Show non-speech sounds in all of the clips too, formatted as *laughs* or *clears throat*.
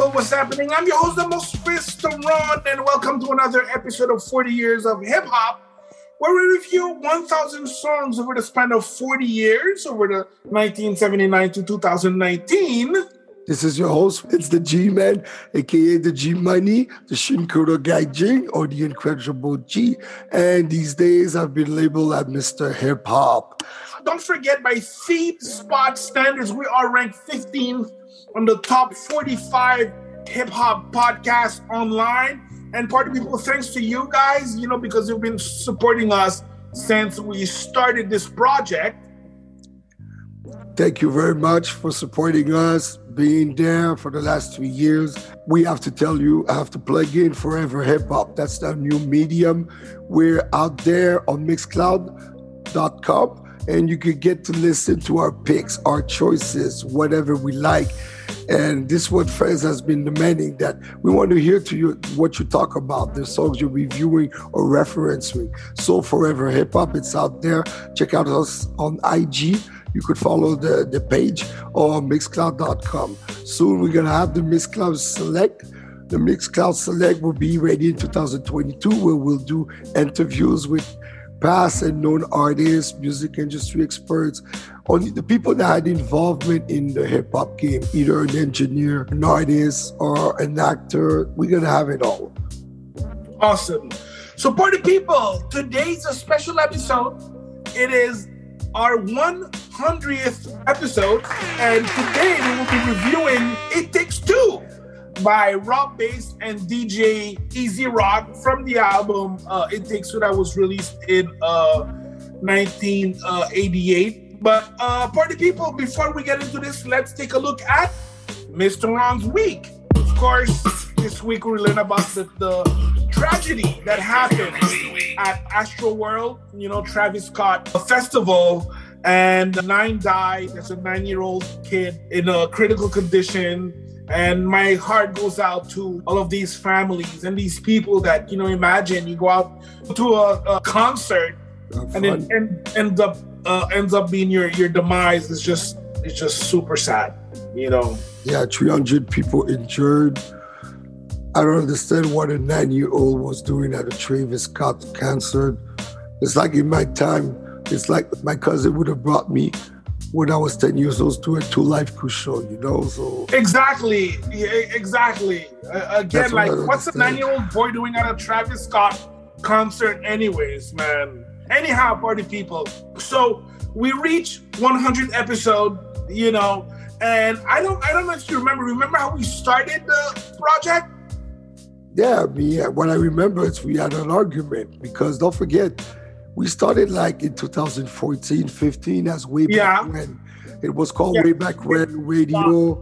What's happening, people? What's happening? I'm your host, the most. Ron, and welcome to another episode of 40 Years of Hip Hop, where we review 1,000 songs over the span of 40 years, over the 1979 to 2019. This is your host. It's the G Man, aka the G Money, the Shinkuro Guy Jing, or the Incredible G. And these days I've been labeled as Mr. Hip Hop. Don't forget, by Feed Spot standards, we are ranked 15th on the top 45 hip hop podcasts online. And party people, thanks to you guys, you know, because you've been supporting us since we started this project. Thank you very much for supporting us, being there for the last three years. We have to tell you, I have to plug in Forever Hip Hop. That's the new medium. We're out there on Mixcloud.com and you can get to listen to our picks, our choices, whatever we like. And this is what Fez has been demanding that we want to hear to you what you talk about, the songs you're reviewing or referencing. So Forever Hip Hop, it's out there. Check out us on IG. You could follow the, the page or mixcloud.com. Soon we're gonna have the Mixcloud Select. The Mixcloud Select will be ready in 2022 where we'll do interviews with past and known artists, music industry experts, only the people that had involvement in the hip hop game, either an engineer, an artist, or an actor. We're gonna have it all. Awesome. So, party people, today's a special episode. It is our 100th episode, and today we will be reviewing It Takes Two by Rob Base and DJ E-Z Rock from the album uh, It Takes Two that was released in uh, 1988. But uh, party people, before we get into this, let's take a look at Mr. Ron's week. Of course, this week we learn about the, the tragedy that happened at Astro World, you know, Travis Scott festival, and nine died. There's a nine-year-old kid in a critical condition. And my heart goes out to all of these families and these people that, you know, imagine you go out to a, a concert and it and, ends up uh, ends up being your your demise. It's just it's just super sad, you know. Yeah, 300 people injured. I don't understand what a nine year old was doing at a Travis Scott concert. It's like in my time, it's like my cousin would have brought me when I was 10 years old to a 2 Live show, you know? So Exactly. Yeah, exactly. Uh, again, like what what's a nine year old boy doing at a Travis Scott concert, anyways, man? Anyhow, party people. So we reach 100 episode, you know, and I don't I don't know if you remember. Remember how we started the project? Yeah, I mean, yeah, what I remember is we had an argument because don't forget, we started like in 2014, 15 as way back Yeah. when. It was called Yeah. Way Back When Radio.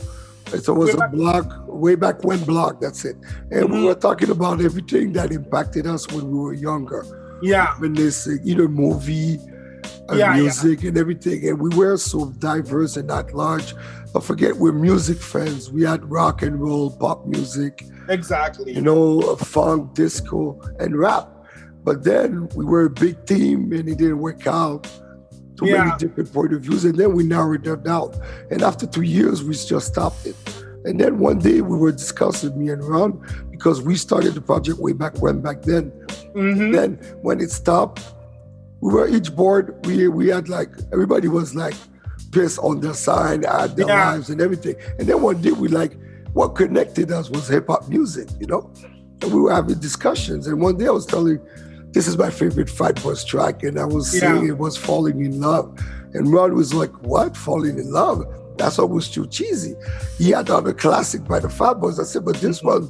So It was Way a blog, way back when blog, that's it. And we Mhm. were talking about everything that impacted us when we were younger. Yeah. Reminiscing, either movie, uh, Yeah, music, and everything. And we were so diverse and at large. Don't forget, we're music fans. We had rock and roll, pop music, Exactly. you know, funk, disco, and rap. But then we were a big team and it didn't work out. Too Yeah. many different point of views. And then we narrowed it down. And after two years, we just stopped it. And then one day we were discussing, me and Ron, because we started the project way back when, back then. Mhm. Then when it stopped, we were each board. We we had like everybody was like pissed on their side, at their Yeah. lives and everything. And then one day we like what connected us was hip hop music, you know. And we were having discussions. And one day I was telling, this is my favorite Fat Boys track, and I was Yeah. saying it was falling in love. And Rod was like, What? Falling in love? That's almost too cheesy. He had other classic by the Fat Boys. I said, but this one,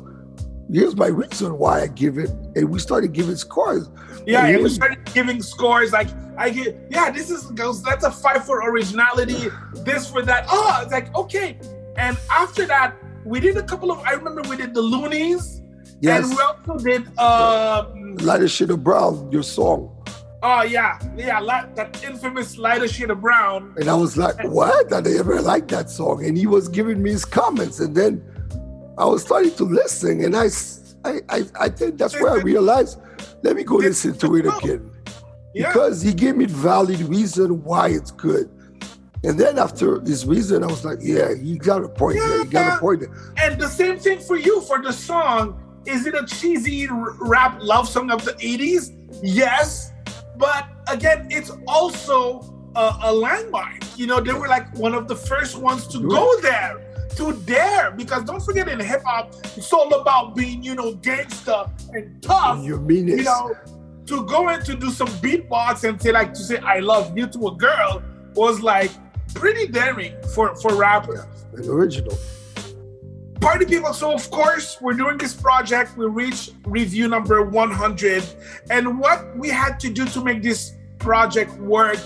here's my reason why I give it. And we started giving scores. Yeah, And and we started giving scores like I get yeah, this is goes that's a five for originality, this for that. Oh, it's like okay. And after that, we did a couple of I remember we did the Loonies. Yes. And we also did um Lighter Shade of Brown, your song. oh yeah, yeah, li- that infamous lighter shade of brown. And I was like, what? Did I never liked that song. And he was giving me his comments. And then I was starting to listen. And I, I, I, I think that's where I realized, let me go listen to it again. Yeah. Because he gave me valid reason why it's good. And then after this reason, I was like, yeah, you got a point yeah, there. You got a point there. And the same thing for you for the song. Is it a cheesy rap love song of the 80s? Yes. But again, it's also a, a landmark. You know, they were like one of the first ones to go there to dare because don't forget in hip hop, it's all about being, you know, gangster and tough. You mean it? You know, to go in to do some beatbox and say like to say I love you to a girl was like pretty daring for for rappers. An original. Party people. So of course we're doing this project. We reached review number 100, and what we had to do to make this project work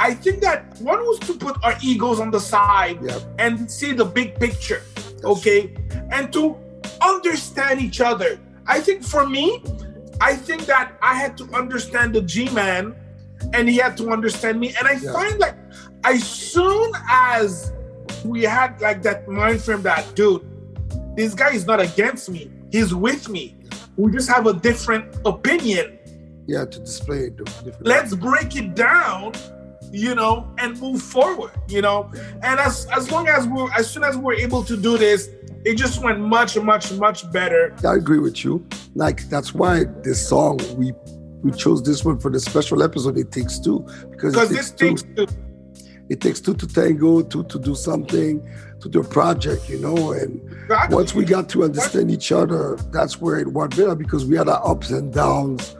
I think that one was to put our egos on the side yep. and see the big picture, okay? And to understand each other. I think for me, I think that I had to understand the G Man and he had to understand me. And I find like as soon as we had like that mind frame that dude, this guy is not against me, he's with me. We just have a different opinion. Yeah, to display it. Let's break it down you know, and move forward, you know. And as as long as we're as soon as we're able to do this, it just went much, much, much better. I agree with you. Like that's why this song we we chose this one for the special episode. It takes two because because this takes two. It takes two to tango, two to do something, to do a project, you know. And exactly. once we got to understand each other, that's where it went better because we had our ups and downs.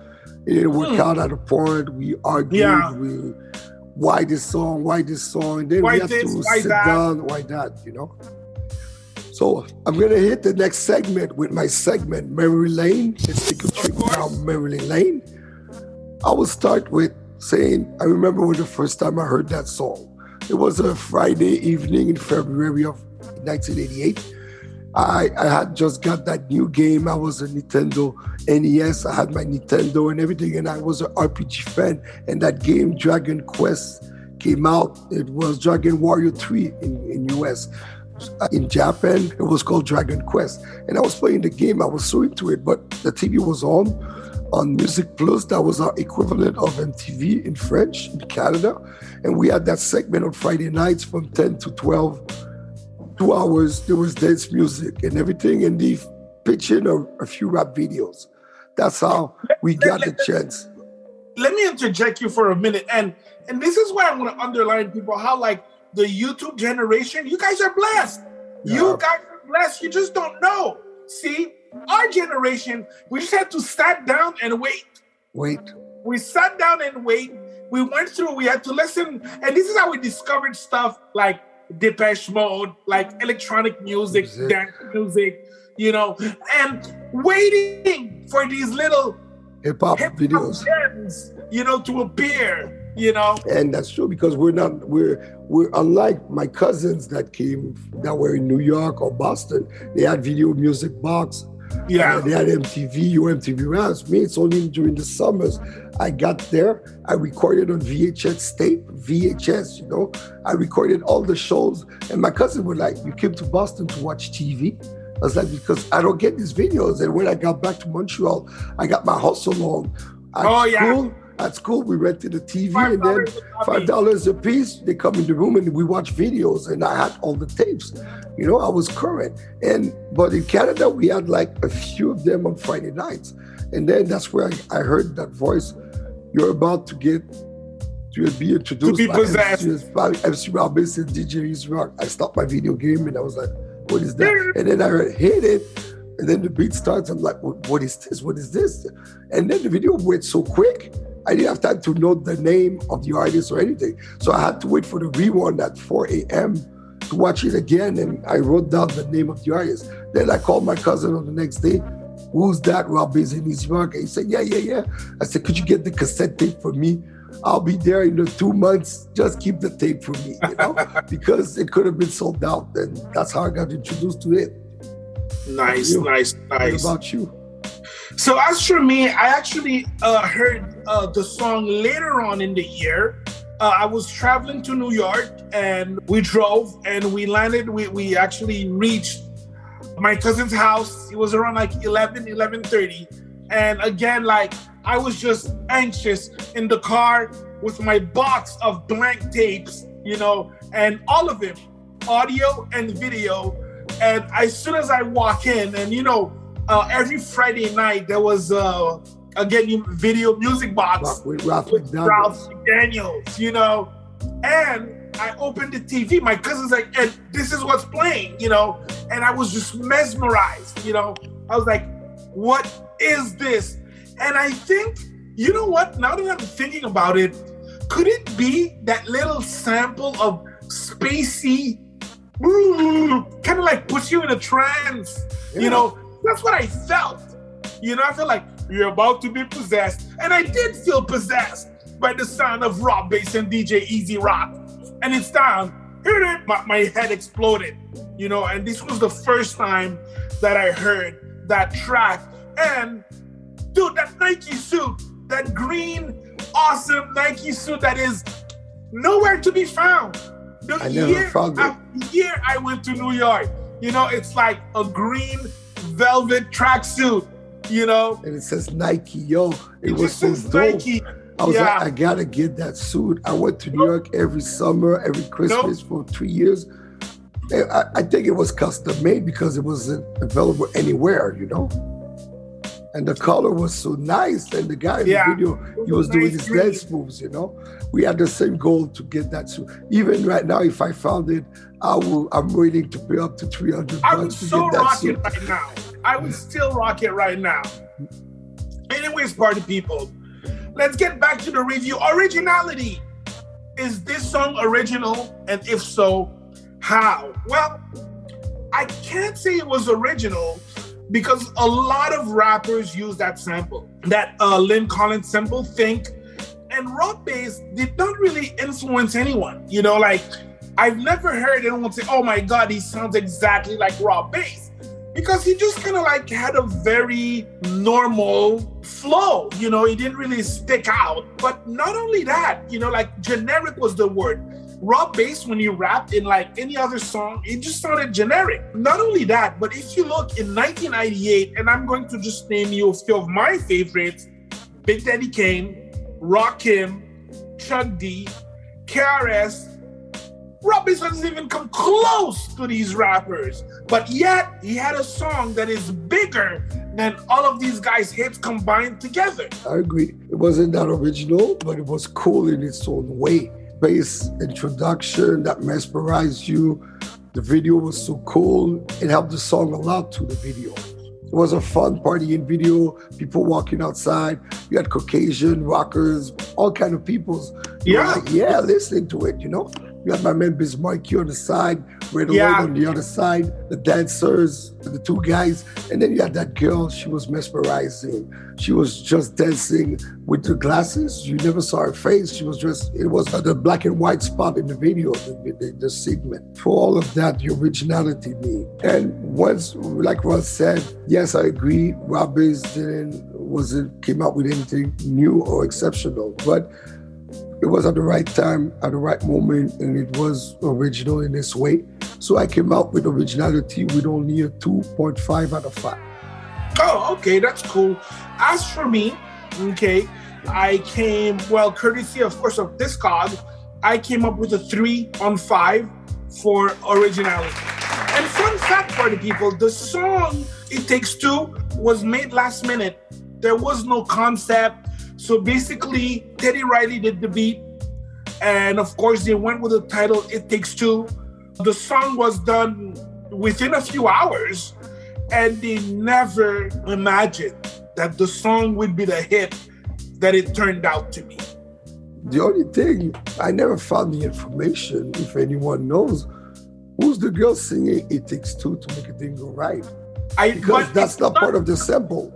It didn't work mm. out at a point. We argued. Yeah. We why this song, why this song, and then why we have this, to sit that? down, why that, you know? So I'm gonna hit the next segment with my segment, Memory Lane. Let's take a trip down Memory Lane. I will start with saying I remember when the first time I heard that song. It was a Friday evening in February of 1988. I, I had just got that new game. I was a Nintendo NES. I had my Nintendo and everything, and I was an RPG fan. And that game, Dragon Quest, came out. It was Dragon Warrior 3 in, in US. Uh, in Japan, it was called Dragon Quest. And I was playing the game. I was so into it, but the TV was on on Music Plus. That was our equivalent of MTV in French in Canada. And we had that segment on Friday nights from 10 to 12 two hours, there was dance music and everything, and the pitching a, a few rap videos. That's how we got the chance. Let me interject you for a minute, and and this is why I want to underline people how like the YouTube generation, you guys are blessed. Yeah. You guys are blessed. You just don't know. See, our generation, we just had to sat down and wait. Wait. We sat down and wait. We went through. We had to listen, and this is how we discovered stuff like Depeche Mode, like electronic music, music, dance music, you know, and waiting for these little hip hop videos, gems, you know, to appear. You know, and that's true because we're not we're we're unlike my cousins that came that were in New York or Boston. They had video music box yeah. they had MTV, Yo MTV Raps. Me, it's only during the summers. I got there, I recorded on VHS tape, VHS, you know. I recorded all the shows. And my cousin was like, You came to Boston to watch TV? I was like, Because I don't get these videos. And when I got back to Montreal, I got my hustle on. At oh, school, yeah. At school, we rented a TV and then five dollars a piece. They come in the room and we watch videos, and I had all the tapes. You know, I was current. And but in Canada, we had like a few of them on Friday nights, and then that's where I, I heard that voice. You're about to get to be introduced to be possessed. by MC, Robinson, DJ E-Z Rock. I stopped my video game and I was like, "What is that?" And then I heard hit it and then the beat starts. I'm like, what is this? What is this? And then the video went so quick. I didn't have time to note the name of the artist or anything. So I had to wait for the rewind at 4 a.m. to watch it again. And I wrote down the name of the artist. Then I called my cousin on the next day. Who's that? Rob is in his work. He said, Yeah, yeah, yeah. I said, Could you get the cassette tape for me? I'll be there in the two months. Just keep the tape for me, you know, *laughs* because it could have been sold out. And that's how I got introduced to it. Nice, nice, nice. What about you? So as for me, I actually uh, heard uh, the song later on in the year. Uh, I was traveling to New York and we drove and we landed. We, we actually reached my cousin's house. It was around like 11, 11.30. And again, like I was just anxious in the car with my box of blank tapes, you know, and all of it, audio and video. And as soon as I walk in, and you know, uh, every Friday night there was uh, again video music box with Ralph with. Ralph McDaniels, you know, and I opened the TV. My cousin's like, and this is what's playing, you know, and I was just mesmerized, you know. I was like, what is this? And I think, you know what? Now that I'm thinking about it, could it be that little sample of spacey, *laughs* kind of like puts you in a trance? Yeah. You know, that's what I felt. You know, I feel like you're about to be possessed. And I did feel possessed by the sound of Rob Base and DJ E-Z Rock. And it's down. My, my head exploded, you know, and this was the first time that I heard that track. And dude, that Nike suit, that green, awesome Nike suit that is nowhere to be found. The I never year found it. year I went to New York, you know, it's like a green velvet tracksuit, you know. And it says Nike, yo. It, It was so dope. Nike. I was Yeah. like, I gotta get that suit. I went to New York every summer, every Christmas for three years. I, I think it was custom made because it wasn't available anywhere, you know. And the color was so nice. And the guy in Yeah. the video, he was doing his dance moves, you know. We had the same goal to get that suit. Even right now, if I found it, I will. I'm willing to pay up to three hundred I would so rock it right now. I would still rock it right now. Anyways, party people, let's get back to the review. Originality. Is this song original? And if so, how? Well, I can't say it was original because a lot of rappers use that sample, that uh, Lyn Collins sample, Think. And Rob Base did not really influence anyone. You know, like I've never heard anyone say, oh my God, he sounds exactly like Rob Base. Because he just kind of like had a very normal flow. You know, he didn't really stick out. But not only that, you know, like generic was the word. Rob Base, when he rapped in like any other song, it just sounded generic. Not only that, but if you look in 1998, and I'm going to just name you a few of my favorites Big Daddy Kane, Rakim, Chuck D, KRS, Rob doesn't even come close to these rappers. But yet, he had a song that is bigger than all of these guys' hits combined together. I agree. It wasn't that original, but it was cool in its own way. Bass introduction that mesmerized you. The video was so cool. It helped the song a lot to the video. It was a fun partying video. People walking outside. You had Caucasian rockers, all kind of peoples. You Yeah. like, yeah, listening to it. You know. You had my man Biz Markie on the side, Red Yeah. On the other side, the dancers, the two guys, and then you had that girl. She was mesmerizing. She was just dancing with the glasses. You never saw her face. She was just, it was the black and white spot in the video, the, the, the segment. For all of that, the originality me. And once, like Ron said, yes, I agree. Rob Bass didn't, wasn't, came out with anything new or exceptional, but it was at the right time, at the right moment, and it was original in this way. So I came out with originality with only a 2.5 out of 5. Oh, okay, that's cool. As for me, okay, I came, well, courtesy, of course, of Discog, I came up with a three on five for originality. And fun fact for the people the song It Takes Two was made last minute. There was no concept. So basically, Teddy Riley did the beat. And of course, they went with the title It Takes Two. The song was done within a few hours and they never imagined that the song would be the hit that it turned out to be. The only thing, I never found the information, if anyone knows, who's the girl singing It Takes Two to make a thing go right? I Because that's not part of the sample.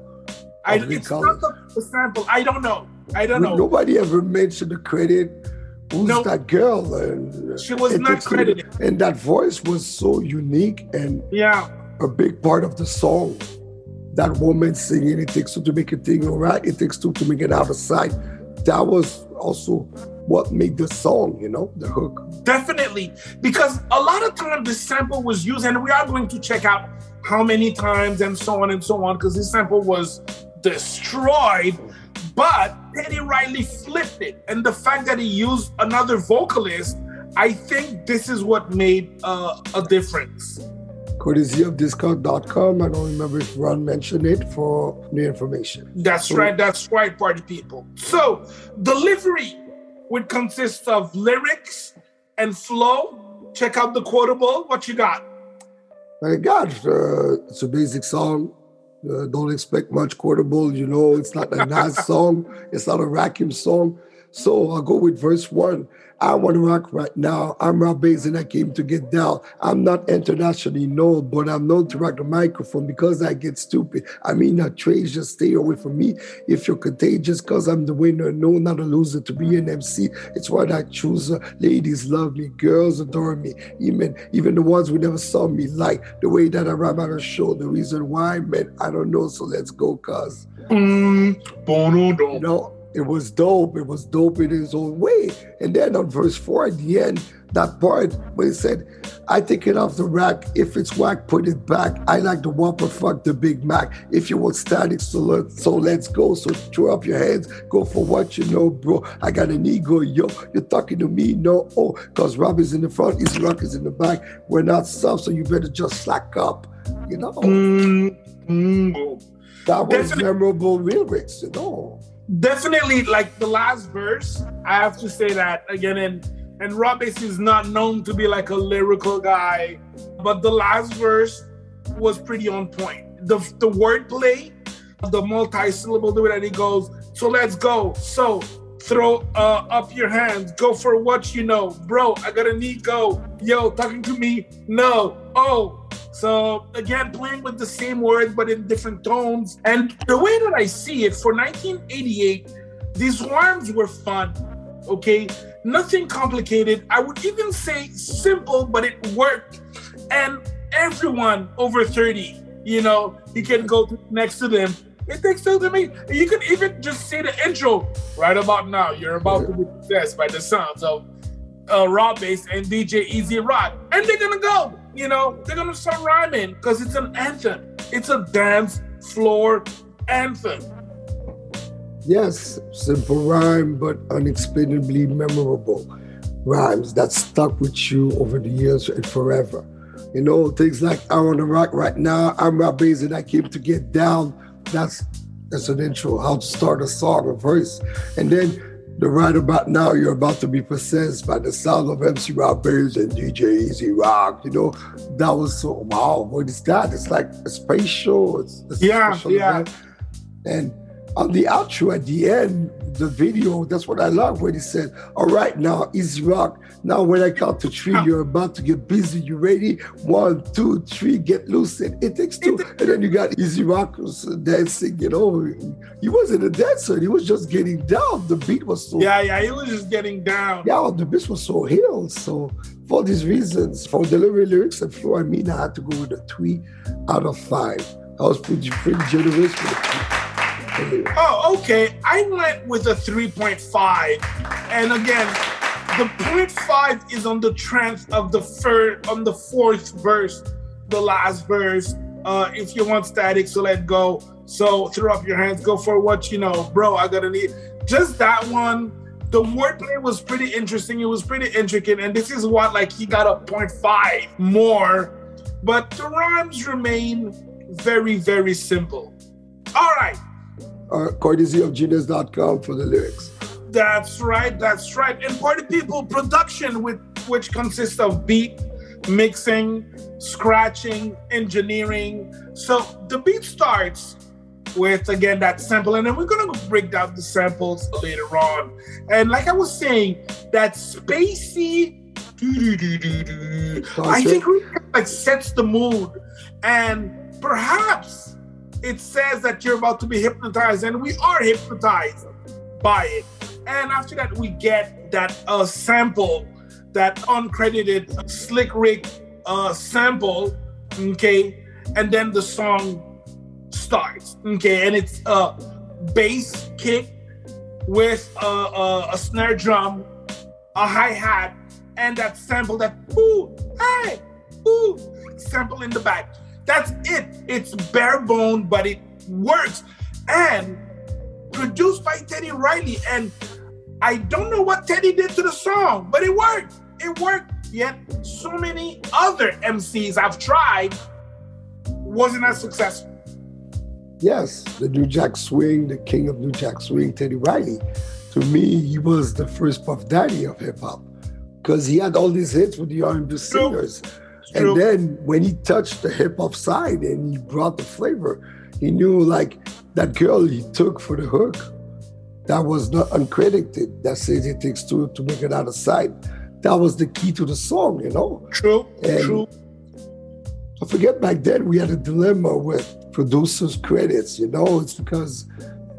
I, it's not the, the sample. I don't know. I don't know. Nobody ever mentioned the credit. Who's No. that girl? And She was not credited. And that voice was so unique and Yeah, a big part of the song. That woman singing, it takes two to make a thing all right, it takes two to make it out of sight. That was also what made the song, you know, the hook. definitely. Because a lot of times the sample was used, and we are going to check out how many times and so on and so on, because this sample was destroyed. But Teddy Riley flipped it. And the fact that he used another vocalist I think this is what made uh, a difference. Courtesy of discogs.com. I don't remember if Ron mentioned it for new information. That's so, right. That's right, party people. So, delivery would consist of lyrics and flow. Check out the quotable. What you got? I got uh, it's a basic song. Uh, don't expect much quotable. You know, it's not a nice song. It's not a Rakim song. So I'll go with verse one. I want to rock right now. I'm Rob Base and I came to get down. I'm not internationally known, but I'm known to rock the microphone because I get stupid. I mean, a trade, just stay away from me. If you're contagious, because I'm the winner, no, not a loser to be an MC. It's what I choose. Ladies love me, girls adore me. Even even the ones who never saw me like the way that I rap on a show. The reason why, man, I don't know. So let's go, cuz. Mm, you know, it was dope. It was dope in his own way. And then on verse four at the end, that part where he said, I take it off the rack. If it's whack, put it back. I like the Whopper, fuck the Big Mac. If you want static, so, let, so let's go. So throw up your hands, go for what you know, bro. I got an ego, yo. You're talking to me, no, oh, because Rob is in the front, E-Z Rock is in the back. We're not soft, so you better just slack up, you know? Mm, mm. That was Definitely. memorable lyrics, you know definitely like the last verse. I have to say that again, and and Rob is not known to be like a lyrical guy, but the last verse was pretty on point. The the wordplay, the multi-syllable the way that he goes. So let's go. So throw uh, up your hands. Go for what you know, bro. I got a need go. Yo, talking to me? No. Oh, so again, playing with the same word but in different tones. And the way that I see it, for 1988, these rhymes were fun. Okay, nothing complicated. I would even say simple, but it worked. And everyone over 30, you know, you can go next to them. It takes two to me. You can even just say the intro right about now. You're about to be possessed by the sounds of uh, Rob Base and DJ E-Z Rock, and they're gonna go. You know, they're gonna start rhyming because it's an anthem. It's a dance floor anthem. Yes, simple rhyme, but unexplainably memorable rhymes that stuck with you over the years and forever. You know, things like I want to rock right now, I'm Rob Base and I came to get down. That's that's an intro, how to start a song, a verse. And then the right about now, you're about to be possessed by the sound of MC Rob Base and DJ E-Z Rock. You know, that was so wow. What is that? It's like a space show. It's, it's yeah, yeah. Event. And on the outro at the end, the video, that's what I love when he said, All right, now, E-Z Rock. Now, when I count to three, you're about to get busy. You ready? One, two, three, get loose. And it takes two. And then you got E-Z Rock dancing, you know. He wasn't a dancer, he was just getting down. The beat was so. Yeah, yeah, he was just getting down. Yeah, the beat was so healed. So, for these reasons, for delivery lyrics and flow, I mean, I had to go with a three out of five. I was pretty, pretty generous with. Oh, okay. I went with a 3.5. And again, the 0.5 is on the trend of the third, on the fourth verse, the last verse. Uh, if you want static, so let go. So throw up your hands, go for what you know, bro. I gotta need just that one. The wordplay was pretty interesting. It was pretty intricate, and this is what like he got a 0.5 more, but the rhymes remain very, very simple. All right, uh, courtesy of genius.com for the lyrics. That's right, that's right. And party people production with which consists of beat, mixing, scratching, engineering. So the beat starts with again that sample, and then we're gonna break down the samples later on. And like I was saying, that spacey I think we like sets the mood, and perhaps it says that you're about to be hypnotized, and we are hypnotized by it. And after that, we get that uh, sample, that uncredited Slick Rick uh, sample, okay, and then the song starts, okay, and it's a bass kick with a, a, a snare drum, a hi hat, and that sample that ooh, hey, ooh, sample in the back. That's it. It's bare bone, but it works. And produced by Teddy Riley. And I don't know what Teddy did to the song, but it worked. it worked. Yet so many other MCs I've tried wasn't as successful. Yes, the New Jack Swing, the king of New Jack Swing, Teddy Riley. To me, he was the first Puff Daddy of hip hop because he had all these hits with the R&B singers. And then when he touched the hip hop side and he brought the flavor, he knew like that girl he took for the hook that was not uncredited that says it takes two to make it out of sight. That was the key to the song, you know? True, and true. I forget back then we had a dilemma with producers' credits. You know, it's because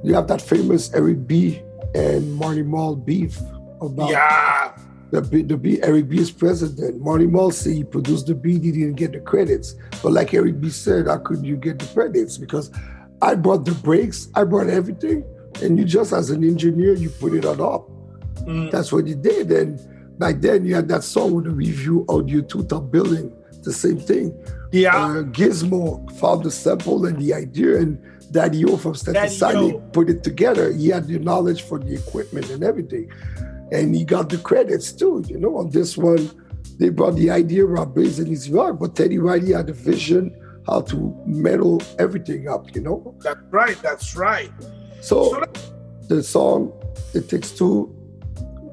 you have that famous Eric B and Marley Marl beef about yeah. The the B. Eric B is president. Marley said he produced the beat, he didn't get the credits. But like Eric B said, how could you get the credits? Because I brought the breaks, I brought everything, and you just as an engineer, you put it on up. Mm. That's what you did. And back then you had that song with the review audio two top billing, the same thing. Yeah. Uh, Gizmo found the sample and the idea, and Daddy O from Stetsasonic put it together. He had the knowledge for the equipment and everything. And he got the credits too. You know, on this one, they brought the idea Bass and his rock, but Teddy Riley had the vision how to metal everything up, you know? That's right, that's right. So, so the song, It Takes Two,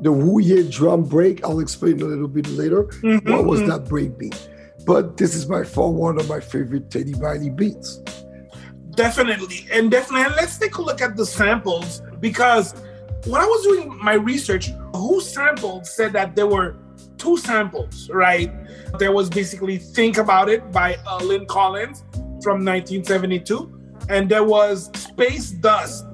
the Woo Yeah drum break, I'll explain a little bit later. Mm-hmm, what was mm-hmm. that break beat? But this is by far one of my favorite Teddy Riley beats. Definitely. And definitely. And let's take a look at the samples because when I was doing my research, who sampled said that there were two samples, right? There was basically Think About It by uh, Lyn Collins from 1972. And there was Space Dust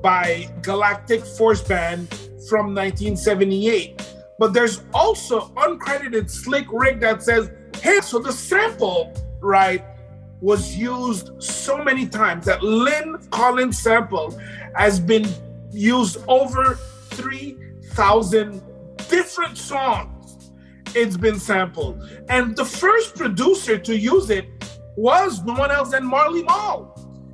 by Galactic Force Band from 1978. But there's also uncredited Slick Rick that says Hey, so the sample, right, was used so many times that Lyn Collins sample has been used over 3,000 different songs. It's been sampled. And the first producer to use it was no one else than Marley Marl.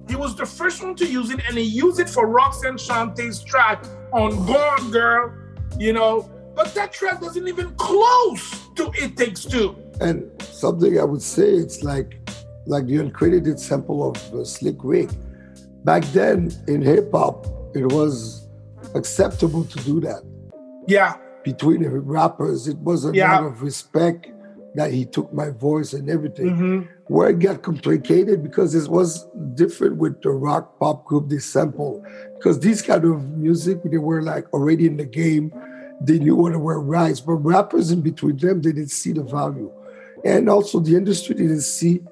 He was the first one to use it, and he used it for Roxanne Shanté's track on Gone Girl, you know. But that track doesn't even close to It Takes Two. And something I would say, it's like like the uncredited sample of uh, Slick Rick. Back then in hip hop, it was acceptable to do that. Yeah. Between the rappers, it was a yeah. lot of respect that he took my voice and everything. Mm-hmm. Where it got complicated because it was different with the rock pop group they sample. Because these kind of music, they were like already in the game, they knew what were rights. But rappers in between them, they didn't see the value. And also, the industry didn't see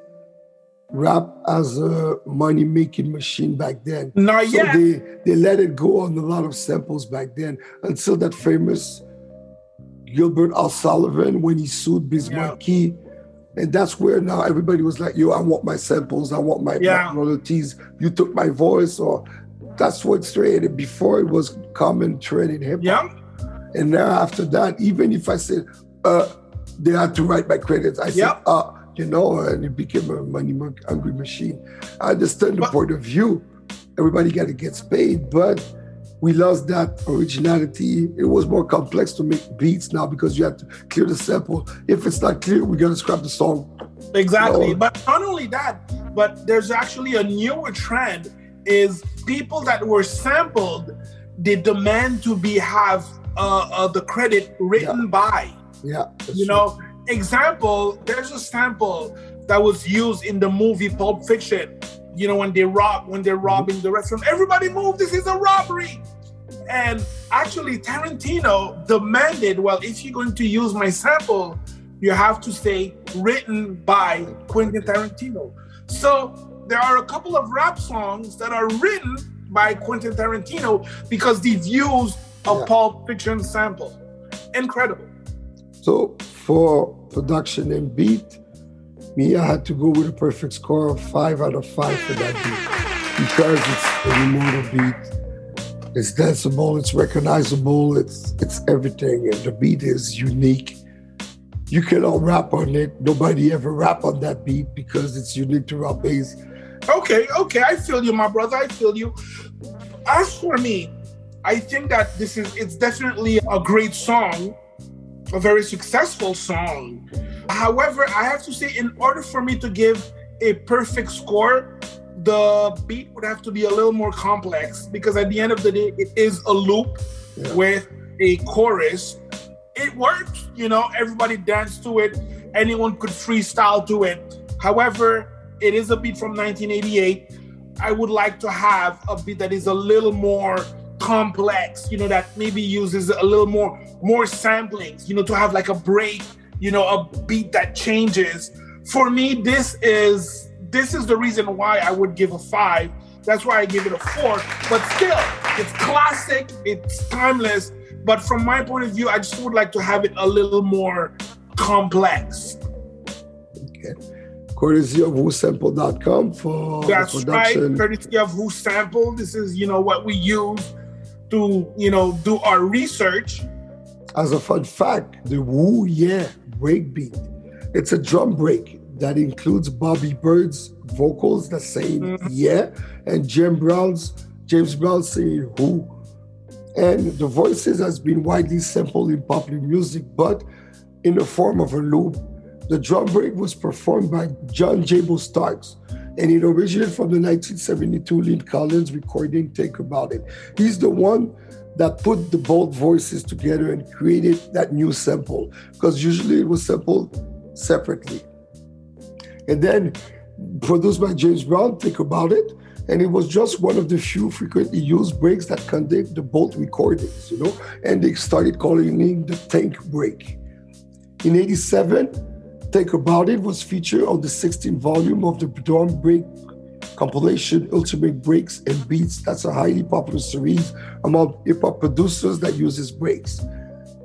rap as a money making machine back then. Not so yet. they they let it go on a lot of samples back then until that famous Gilbert O'Sullivan when he sued Biz Markie. Yeah. And that's where now everybody was like, yo, I want my samples, I want my, yeah. royalties. You took my voice, or that's what's traded. Before it was common trend in hip hop. Yeah. And now after that, even if I said, uh, they had to write my credits. I said, uh, you know, and it became a money hungry machine. I understand the but, point of view. Everybody got to get paid, but we lost that originality. It was more complex to make beats now because you have to clear the sample. If it's not clear, we got to scrap the song. Exactly. You know? But not only that, but there's actually a newer trend is people that were sampled, they demand to be have uh, uh, the credit written yeah. by. Yeah. You know, example, there's a sample that was used in the movie Pulp Fiction. You know, when they rob, when they're mm-hmm. robbing the restaurant, everybody move, this is a robbery. And actually, Tarantino demanded, well, if you're going to use my sample, you have to say written by Quentin Tarantino. So there are a couple of rap songs that are written by Quentin Tarantino because they've used a yeah. Pulp Fiction sample. Incredible. So for production and beat, I had to go with a perfect score of five out of five for that beat because it's a immortal beat. It's danceable, it's recognizable, it's it's everything, and the beat is unique. You cannot rap on it. Nobody ever rap on that beat because it's unique to Rob Base. Okay, okay, I feel you, my brother. I feel you. As for me, I think that this is it's definitely a great song a very successful song. However, I have to say, in order for me to give a perfect score, the beat would have to be a little more complex because at the end of the day, it is a loop yeah. with a chorus. It worked, you know, everybody danced to it, anyone could freestyle to it. However, it is a beat from 1988. I would like to have a beat that is a little more complex, you know, that maybe uses a little more more samplings, you know, to have like a break, you know, a beat that changes. For me, this is this is the reason why I would give a five. That's why I give it a four. But still, it's classic, it's timeless. But from my point of view, I just would like to have it a little more complex. Okay. Courtesy of whosample.com for That's right. Courtesy of Who Sample. This is, you know, what we use to, you know, do our research. As a fun fact, the Woo Yeah breakbeat, it's a drum break that includes Bobby Byrd's vocals that saying mm-hmm. yeah, and Jim Brown's James Brown saying who. And the voices has been widely sampled in popular music, but in the form of a loop. The drum break was performed by John Jabo Starks, and it originated from the 1972 Lyn Collins recording Think About It. He's the one that put the both voices together and created that new sample, because usually it was sampled separately. And then produced by James Brown, think about it. And it was just one of the few frequently used breaks that conduct the both recordings, you know, and they started calling it the tank break. In 87, Think About It was featured on the 16th volume of the Drum Break compilation Ultimate Breaks and Beats. That's a highly popular series among hip hop producers that uses breaks.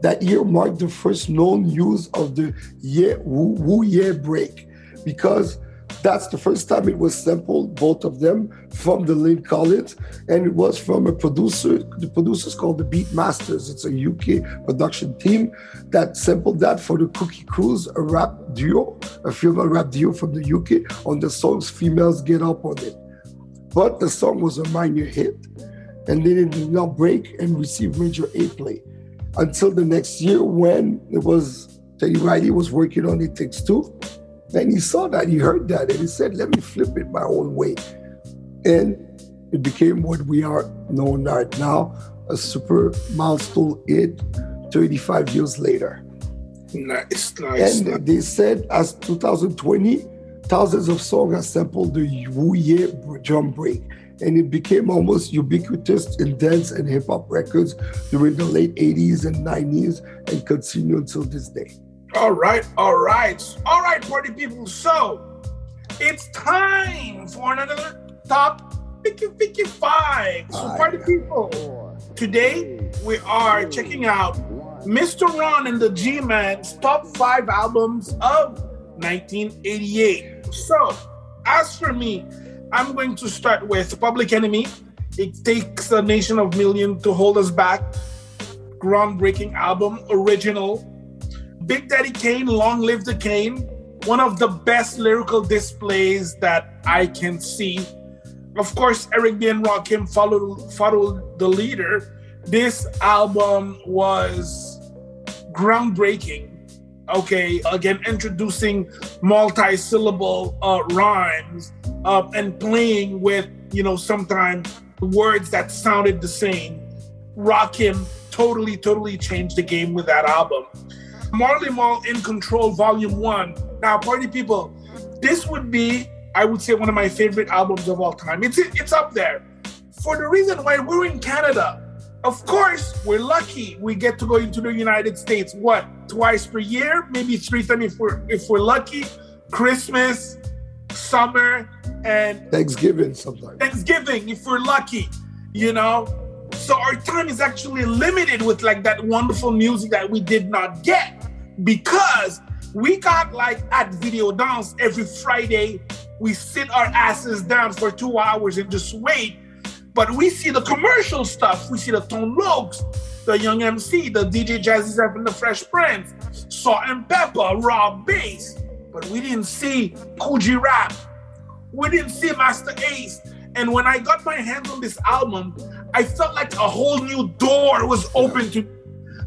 That year marked the first known use of the yeah, woo, woo yeah break because that's the first time it was sampled, both of them, from the Lyn Collins, and it was from a producer. The producers called the Beat Masters. It's a UK production team that sampled that for the Cookie Crews, a rap duo, a female rap duo from the UK, on the songs "Females Get Up" on it. But the song was a minor hit, and then it did not break and receive major airplay until the next year when it was Teddy Riley was working on It Takes Two and he saw that, he heard that, and he said, let me flip it my own way. And it became what we are known at now, a super milestone hit 35 years later. Nice, nice. And nice. they said as 2020, thousands of songs have sampled the Woo Yeah drum break. And it became almost ubiquitous in dance and hip hop records during the late 80s and 90s and continue until this day. All right, all right, all right, party people. So it's time for another top 55. So, party people, today we are checking out Mr. Ron and the G Man's top five albums of 1988. So, as for me, I'm going to start with Public Enemy. It takes a nation of millions to hold us back. Groundbreaking album, original, Big Daddy Kane, Long Live the Kane, one of the best lyrical displays that I can see. Of course, Eric B. and Rakim followed, followed the leader. This album was groundbreaking. Okay, again, introducing multi syllable uh, rhymes uh, and playing with, you know, sometimes words that sounded the same. Rakim totally, totally changed the game with that album. Marley Marl in Control Volume 1. Now, party people, this would be, I would say, one of my favorite albums of all time. It's, it's up there. For the reason why we're in Canada, of course, we're lucky we get to go into the United States, what, twice per year? Maybe three times if we're, if we're lucky. Christmas, summer, and Thanksgiving sometimes. Thanksgiving, if we're lucky, you know? So our time is actually limited with like that wonderful music that we did not get because we got like at video dance every Friday. We sit our asses down for two hours and just wait. But we see the commercial stuff. We see the Tone Locs, the Young MC, the DJ Jazzy Jeff and the Fresh Prince, Salt and Pepper, Rob Base. But we didn't see G Rap. We didn't see Masta Ace. And when I got my hands on this album, I felt like a whole new door was open to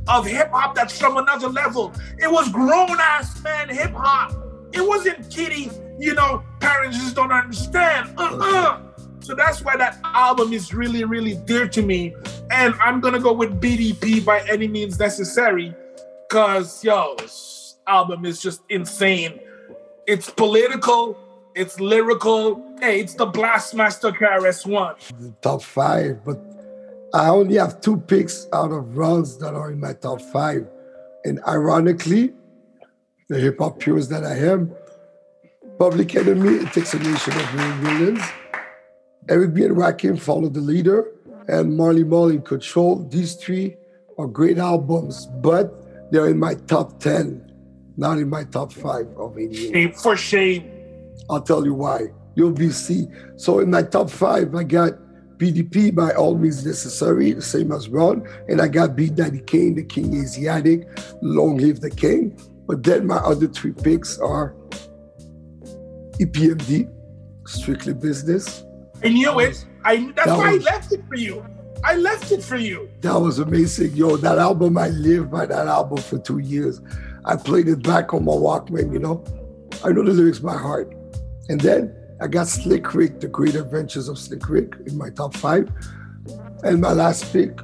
of hip hop that's from another level. It was grown ass man hip hop. It wasn't kitty, you know, parents just don't understand. Uh-uh. So that's why that album is really, really dear to me. And I'm gonna go with BDP by any means necessary. Cause yo, this album is just insane. It's political, it's lyrical. Hey, it's the Blastmaster KRS One. Top five, but I only have two picks out of Ron's that are in my top five. And ironically, the hip hop purist that I am, Public Enemy, It Takes a Nation of Villains, Eric B. and Rakim, Follow the Leader, and Marley Marl in Control. These three are great albums, but they're in my top 10, not in my top five of 88. Shame for shame. I'll tell you why. You'll be see. So in my top five, I got BDP by all means necessary, the same as Ron. And I got Big Daddy Kane, the King Asiatic, Long Live the King. But then my other three picks are EPMD, Strictly Business. I knew it. I that's that why was, I left it for you. I left it for you. That was amazing. Yo, that album, I lived by that album for two years. I played it back on my Walkman, you know. I know the lyrics by heart. And then I got Slick Rick, The Great Adventures of Slick Rick in my top five. And my last pick,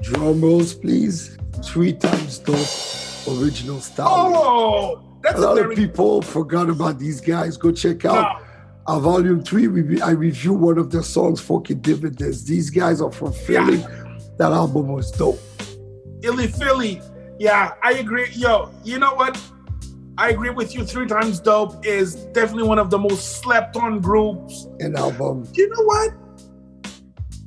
drum rolls, please. Three times dope, original style. Oh, that's a lot of people forgot about these guys. Go check out no. our uh, volume three. We, I review one of their songs, Funky Dividends. These guys are from Philly. Yeah. That album was dope. Illy Philly. Yeah, I agree. Yo, you know what? I agree with you. Three Times Dope is definitely one of the most slept on groups. An album. You know what?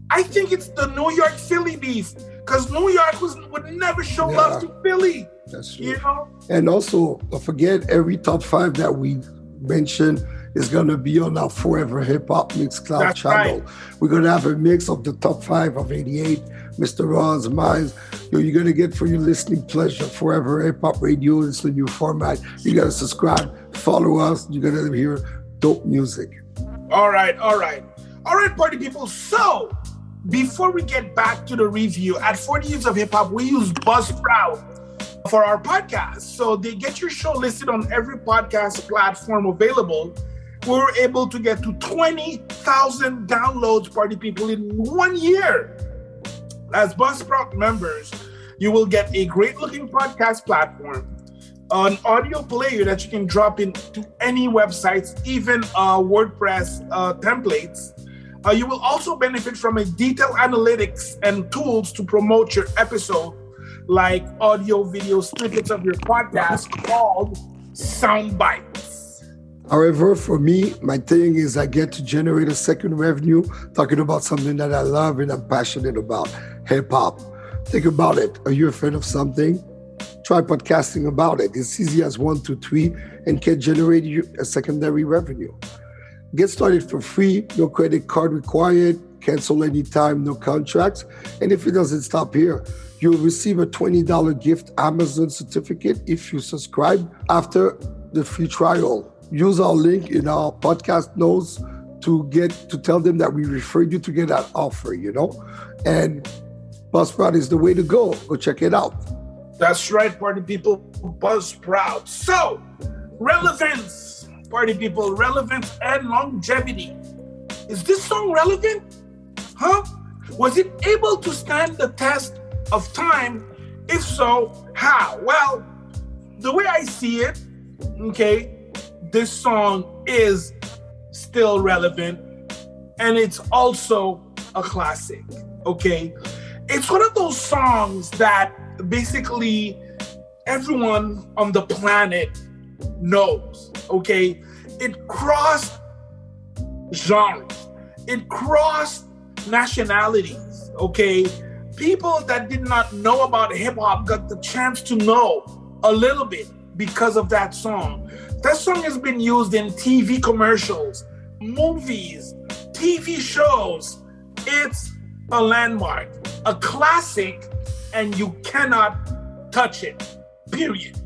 I think it's the New York Philly beef because New York was would never show yeah, love to Philly. That's true. You know? And also, forget every top five that we mentioned is going to be on our Forever Hip Hop Mixcloud That's channel. Right. We're going to have a mix of the top five of 88, Mr. Ron's Minds. Yo, you're going to get for your listening pleasure Forever Hip Hop Radio. It's the new format. You got to subscribe, follow us. You're going to hear dope music. All right, all right. All right, party people. So, before we get back to the review, at 40 Years of Hip Hop, we use Buzzsprout for our podcast. So they get your show listed on every podcast platform available we were able to get to 20,000 downloads, party people, in one year. As Buzzsprout members, you will get a great looking podcast platform, an audio player that you can drop into any websites, even uh, WordPress uh, templates. Uh, you will also benefit from a detailed analytics and tools to promote your episode, like audio, video snippets of your podcast called Soundbite. However, for me, my thing is I get to generate a second revenue talking about something that I love and I'm passionate about hip hop. Think about it. Are you a fan of something? Try podcasting about it. It's easy as one, two, three, and can generate you a secondary revenue. Get started for free, no credit card required, cancel anytime, no contracts. And if it doesn't stop here, you'll receive a $20 gift Amazon certificate if you subscribe after the free trial use our link in our podcast notes to get to tell them that we referred you to get that offer, you know? And Buzzsprout is the way to go. Go check it out. That's right, party people. Buzzsprout. So, relevance, party people, relevance and longevity. Is this song relevant? Huh? Was it able to stand the test of time? If so, how? Well, the way I see it, okay, this song is still relevant and it's also a classic. Okay. It's one of those songs that basically everyone on the planet knows. Okay. It crossed genres, it crossed nationalities. Okay. People that did not know about hip hop got the chance to know a little bit because of that song. That song has been used in TV commercials, movies, TV shows. It's a landmark, a classic, and you cannot touch it. Period.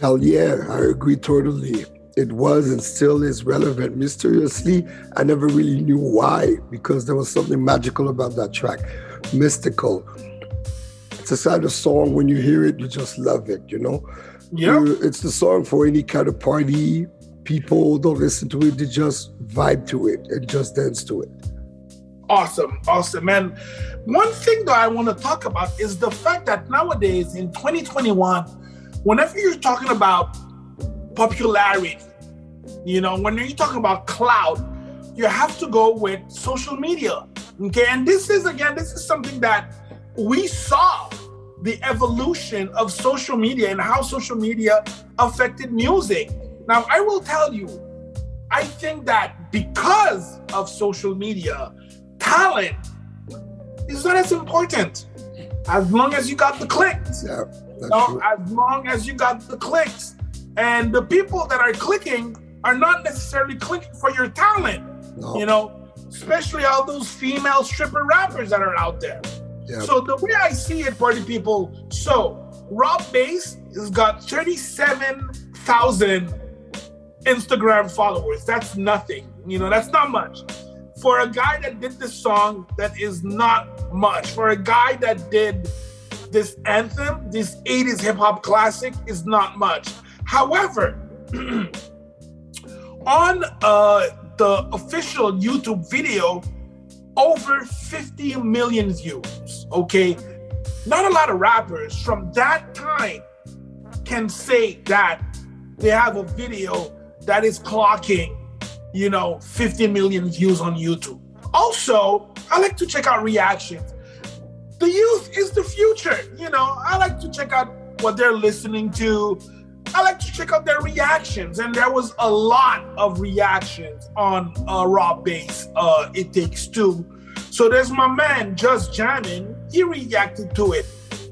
Hell yeah, I agree totally. It was and still is relevant. Mysteriously, I never really knew why, because there was something magical about that track. Mystical. It's a kind of song when you hear it, you just love it, you know? Yeah. It's the song for any kind of party. People don't listen to it, they just vibe to it and just dance to it. Awesome, awesome. And one thing that I want to talk about is the fact that nowadays in 2021, whenever you're talking about popularity, you know, when you're talking about cloud, you have to go with social media. Okay. And this is, again, this is something that we saw the evolution of social media and how social media affected music. Now, I will tell you, I think that because of social media, talent is not as important as long as you got the clicks. Yeah, as long as you got the clicks. And the people that are clicking are not necessarily clicking for your talent. No. You know, especially all those female stripper rappers that are out there. So the way I see it, party people, so Rob Base has got 37,000 Instagram followers. That's nothing. You know, that's not much. For a guy that did this song, that is not much. For a guy that did this anthem, this 80s hip hop classic, is not much. However, *clears throat* on uh, the official YouTube video, over 50 million views. Okay. Not a lot of rappers from that time can say that they have a video that is clocking, you know, 50 million views on YouTube. Also, I like to check out reactions. The youth is the future, you know. I like to check out what they're listening to. I like to check out their reactions, and there was a lot of reactions on uh, Rob Base. Uh, it takes two so there's my man just jamming. He reacted to it,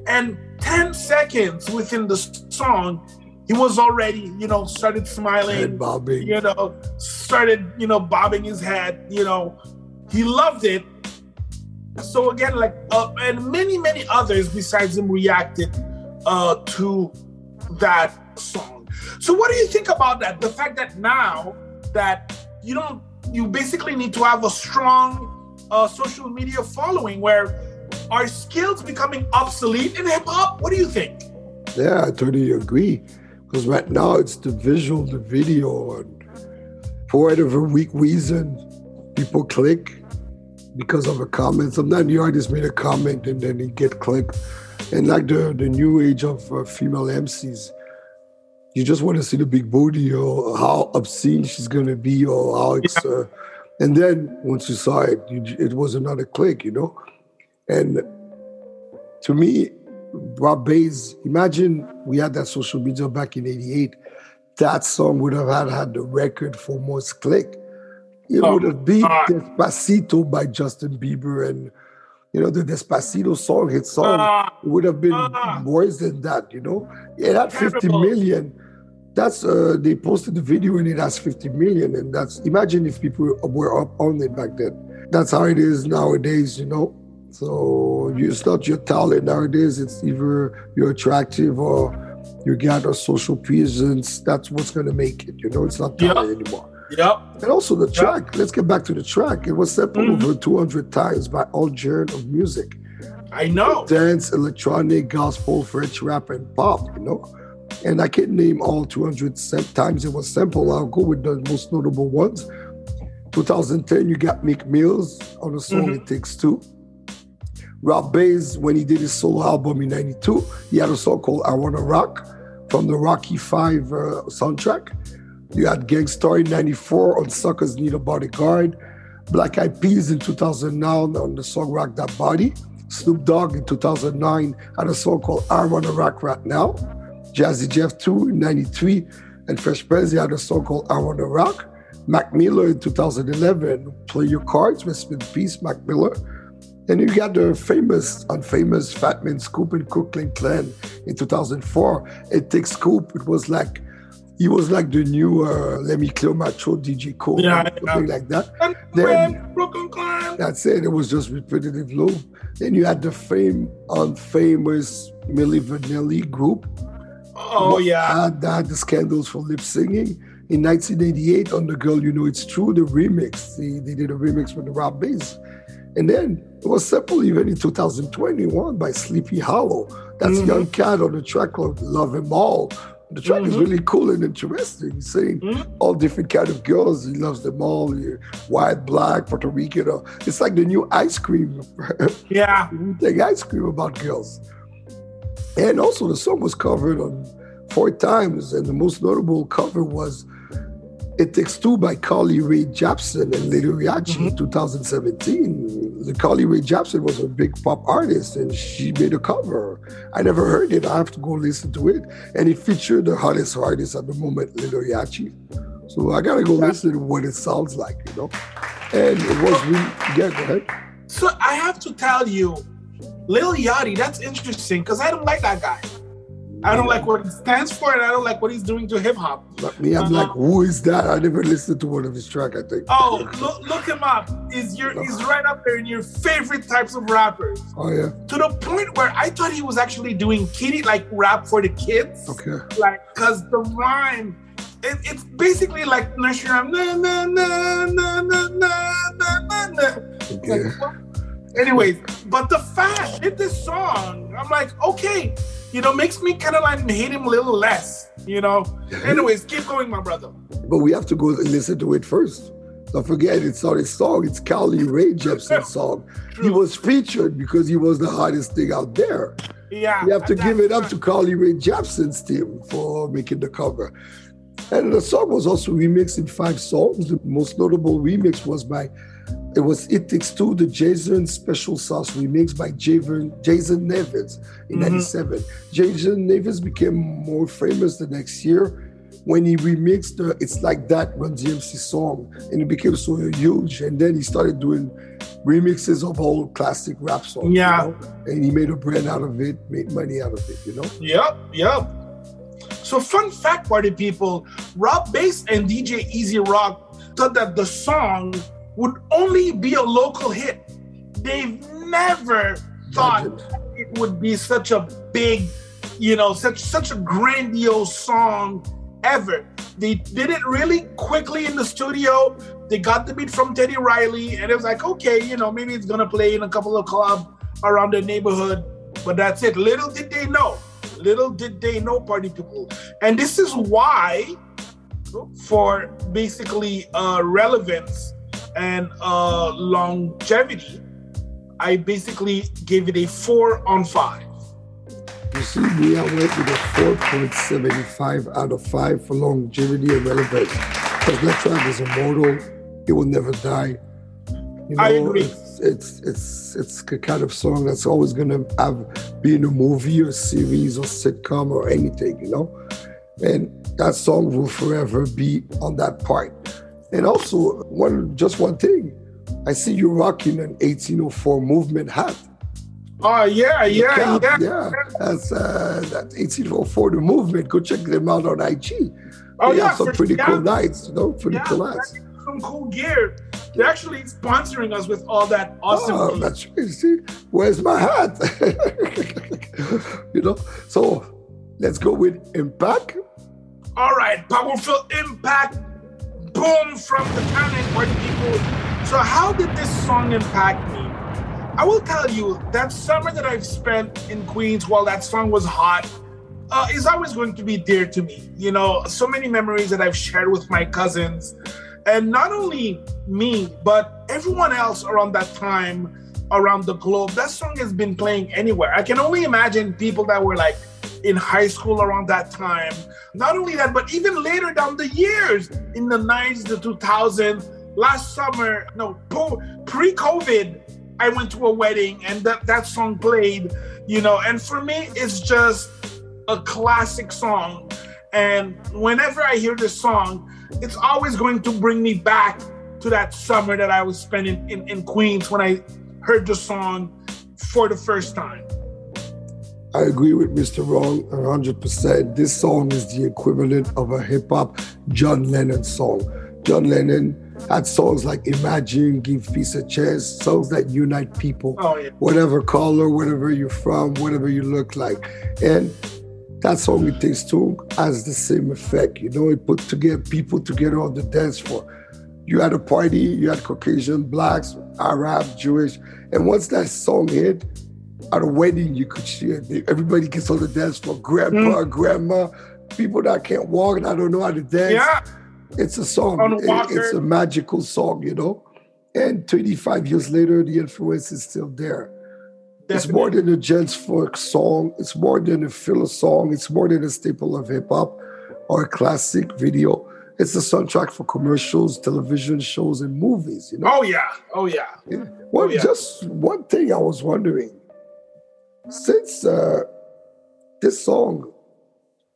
and 10 seconds within the song, he was already, you know, started smiling, head bobbing, you know, started, you know, bobbing his head, you know, he loved it. So again, like, uh, and many, many others besides him reacted uh, to that song. So what do you think about that? The fact that now that you don't, you basically need to have a strong uh, social media following where are skills becoming obsolete in hip hop? What do you think? Yeah, I totally agree. Because right now it's the visual, the video, and for whatever weak reason, people click because of a comment. Sometimes the artist made a comment and then he get clicked. And like the, the new age of uh, female MCs, you just want to see the big booty or how obscene she's going to be or how it's. Yeah. Uh, and then once you saw it, you, it was another click, you know? And to me, Rob Base, imagine we had that social media back in 88. That song would have had, had the record for most click. It oh, would have beat uh, Despacito by Justin Bieber and you know, the Despacito song, hit song, uh, would have been uh, worse than that, you know? It had 50 million that's uh, they posted the video and it has 50 million and that's imagine if people were up on it back then that's how it is nowadays you know so it's not your talent nowadays it's either you're attractive or you got a social presence that's what's going to make it you know it's not talent yep. anymore Yep. And also the track. Yep. Let's get back to the track. It was sampled mm-hmm. over 200 times by all genre of music. I know. Dance, electronic, gospel, French rap, and pop. You know and I can't name all 200 times it was sampled. I'll go with the most notable ones. 2010, you got Meek Mills on the song mm-hmm. It Takes Two. Rob Base, when he did his solo album in 92, he had a song called I Wanna Rock from the Rocky Five uh, soundtrack. You had Gang Starr in 94 on Suckers Need a Bodyguard. Black Eyed Peas in 2009 on the song Rock That Body. Snoop Dogg in 2009 had a song called I Wanna Rock Right Now. Jazzy Jeff 2 in 93, and Fresh Prince had a song called I Wanna Rock. Mac Miller in 2011, Play Your Cards, with in Peace, Mac Miller. And you got the famous, unfamous Fat Man Scoop and Crooklyn Clan in 2004. It takes Scoop. It was like, he was like the new uh, Lemmy Cleopatra, DJ Cole, yeah, something yeah. like that. And then, Crooklyn Clan. That's it. It was just repetitive loop. Then you had the fame, unfamous Milli Vanilli group Oh yeah, had, had the scandals for lip singing. In 1988, on the Girl You Know It's True, the remix, they, they did a remix with the Rob Base. And then it was sampled even in 2021 by Sleepy Hollow. That's mm-hmm. Young Cat on the track called Love 'Em All. The track mm-hmm. is really cool and interesting. He's saying mm-hmm. all different kind of girls. He loves them all. White, black, Puerto Rican. It's like the new ice cream. *laughs* Yeah. we take ice cream about girls. And also the song was covered on four times, and the most notable cover was it Takes Two by Carly Rae Jepsen and Lil Yachty mm-hmm. in 2017. The Carly Rae Jepsen was a big pop artist and she made a cover. I never heard it. I have to go listen to it. And it featured the hottest artist at the moment, Lil Yachty. So I gotta go listen to what it sounds like, you know? And it was really, yeah, go ahead. So I have to tell you, Lil Yachty, that's interesting because I don't like that guy. I don't like what he stands for, and I don't like what he's doing to hip hop. Me, I'm uh, like, who is that? I never listened to one of his tracks. I think. Oh, look, look him up. Is your he's right up there in your favorite types of rappers. Oh yeah. To the point where I thought he was actually doing kitty like rap for the kids. Okay. Like, cause the rhyme. It, it's basically like nursery rhyme. Na, na, na, na, na, na, na, na. Okay. Like, anyways, but the fact in this song, I'm like, okay, you know, makes me kind of like hate him a little less, you know. Anyways, keep going, my brother. But we have to go and listen to it first. Don't forget, it's not his song, it's Carly Rae Jepsen's *laughs* song. True. He was featured because he was the hottest thing out there. Yeah. We have to give it up to Carly Rae Jepsen's team for making the cover. And the song was also remixed in five songs. The most notable remix was by it was It Takes Two, the Jason Special Sauce remix by Jason, Jason Nevins in mm-hmm. 97. Jason Nevins became more famous the next year when he remixed the It's Like That Run DMC song and it became so huge. And then he started doing remixes of old classic rap songs. Yeah. You know? And he made a brand out of it, made money out of it, you know? Yep, yep. So, fun fact, party people Rob Base and DJ E-Z Rock thought that the song would only be a local hit. They've never thought it would be such a big, you know, such such a grandiose song ever. They did it really quickly in the studio. They got the beat from Teddy Riley, and it was like, okay, you know, maybe it's gonna play in a couple of clubs around the neighborhood, but that's it. Little did they know. Little did they know, party people. And this is why, for basically uh, relevance, and uh, longevity, I basically gave it a four on five. You see, I went with a 4.75 out of 5 for longevity and relevance. Because track is immortal, it will never die. You know, I agree. It's, it's it's it's a kind of song that's always gonna have be in a movie or series or sitcom or anything, you know. And that song will forever be on that part. And also, one just one thing, I see you rocking an 1804 movement hat. Oh yeah, yeah, cap, yeah. Yeah, that's uh, that 1804 the movement. Go check them out on IG. Oh they yeah, have some pretty cool nights, you know, pretty yeah, cool nights. Some cool gear. They're actually sponsoring us with all that awesome. Oh, gear. that's right. See, where's my hat? *laughs* you know. So let's go with impact. All right, powerful impact boom from the panic where people. So, how did this song impact me? I will tell you that summer that I've spent in Queens while that song was hot uh, is always going to be dear to me. You know, so many memories that I've shared with my cousins. And not only me, but everyone else around that time around the globe. That song has been playing anywhere. I can only imagine people that were like in high school around that time. Not only that, but even later down the years in the 90s, the 2000s, last summer, no, pre COVID, I went to a wedding and that, that song played, you know, and for me, it's just a classic song. And whenever I hear this song, it's always going to bring me back to that summer that I was spending in, in Queens when I heard the song for the first time. I agree with Mr. Wrong 100%. This song is the equivalent of a hip hop John Lennon song. John Lennon had songs like Imagine, Give Peace a Chance, songs that unite people, oh, yeah. whatever color, whatever you're from, whatever you look like. And that song, It Takes Two, has the same effect. You know, it put together people together on the dance floor. you had a party, you had Caucasian, blacks, Arab, Jewish, and once that song hit, at a wedding, you could see it. Everybody gets on the dance floor. Grandpa, mm. grandma, people that can't walk and I don't know how to dance. Yeah. It's a song. It, it's a magical song, you know? And 25 years later, the influence is still there. Definitely. It's more than a gents folk song. It's more than a filler song. It's more than a staple of hip hop or a classic video. It's a soundtrack for commercials, television shows, and movies. You know? Oh yeah, oh yeah. yeah. Well, oh, yeah. just one thing I was wondering: since uh, this song,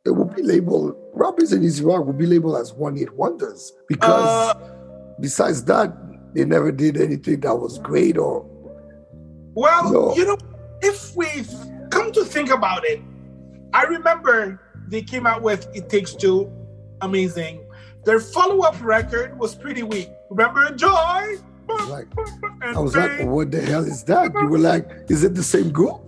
it will be labeled Robbins and E-Z Rock will be labeled as one hit wonders because uh, besides that, they never did anything that was great or. Well, you know, you know, if we come to think about it, I remember they came out with "It Takes Two," amazing. Their follow-up record was pretty weak. Remember "Joy"? Like, I was like, what the hell is that? You were like, is it the same group?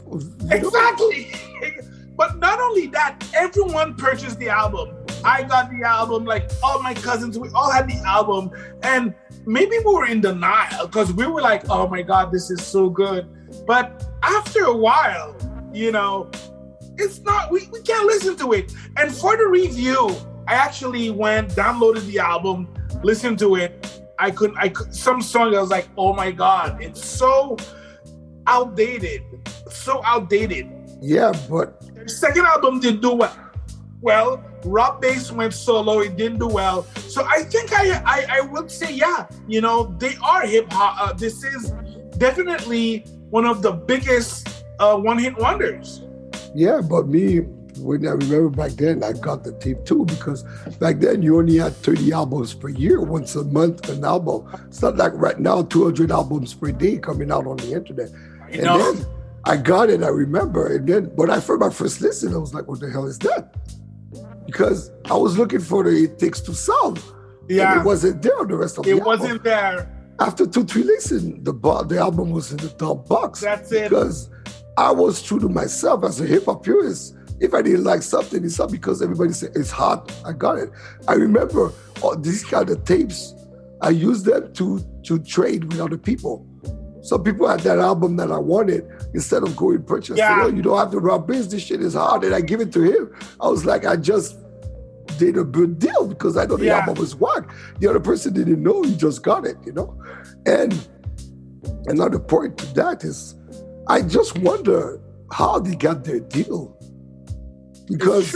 Exactly. *laughs* but not only that, everyone purchased the album. I got the album, like all my cousins, we all had the album. And maybe we were in denial because we were like, oh my God, this is so good. But after a while, you know, it's not, we, we can't listen to it. And for the review, I actually went, downloaded the album, listened to it, I couldn't. I could, some song I was like, oh my god, it's so outdated, so outdated. Yeah, but their second album didn't do well. Well, Rob Base went solo. It didn't do well. So I think I I, I would say yeah. You know they are hip hop. Uh, this is definitely one of the biggest uh, one hit wonders. Yeah, but me when I remember back then, I got the tape too because back then you only had 30 albums per year, once a month an album. It's not like right now, 200 albums per day coming out on the internet. And know. then I got it, I remember. And then when I heard my first listen, I was like, what the hell is that? Because I was looking for the It Takes Two sound. Yeah. it wasn't there the rest of it the It wasn't there. After two, three listens, the, the album was in the top box. That's it. Because I was true to myself as a hip hop purist. If I didn't like something, it's not because everybody said it's hot. I got it. I remember all these kind of tapes. I used them to to trade with other people. Some people had that album that I wanted instead of going purchase. Yeah. oh, you don't have to rob biz. This shit is hard. And I give it to him. I was like, I just did a good deal because I know the yeah. album was whack. The other person didn't know. He just got it, you know. And another point to that is, I just wonder how they got their deal because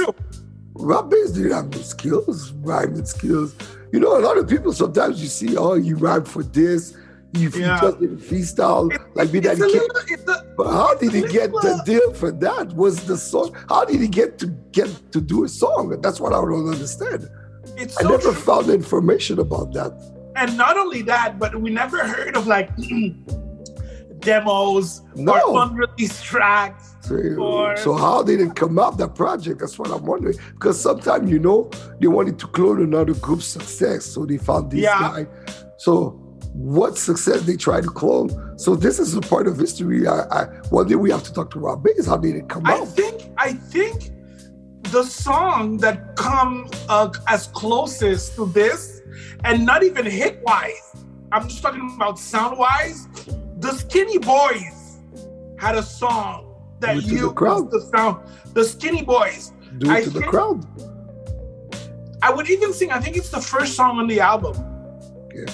Rob Base didn't have no skills, rhyming skills. You know, a lot of people sometimes you see, oh, you rhyme for this, you yeah. just did freestyle, it, like me that kid. but how did he get the uh, deal for that? Was the song? How did he get to get to do a song? That's what I don't understand. It's I so never true. found information about that. And not only that, but we never heard of like *clears throat* demos no. or unreleased tracks so, uh, so how did it come up, that project? That's what I'm wondering. Because sometimes, you know, they wanted to clone another group's success. So they found this yeah. guy. So what success they try to clone. So this is a part of history. I, I one day we have to talk to Rob Base. How did it come I out? I think I think the song that come uh, as closest to this, and not even hit wise. I'm just talking about sound wise. The Skinny Boys had a song that you the crowd. the sound. The Skinny Boys. Do it I to the crowd. I would even sing. I think it's the first song on the album. Yeah,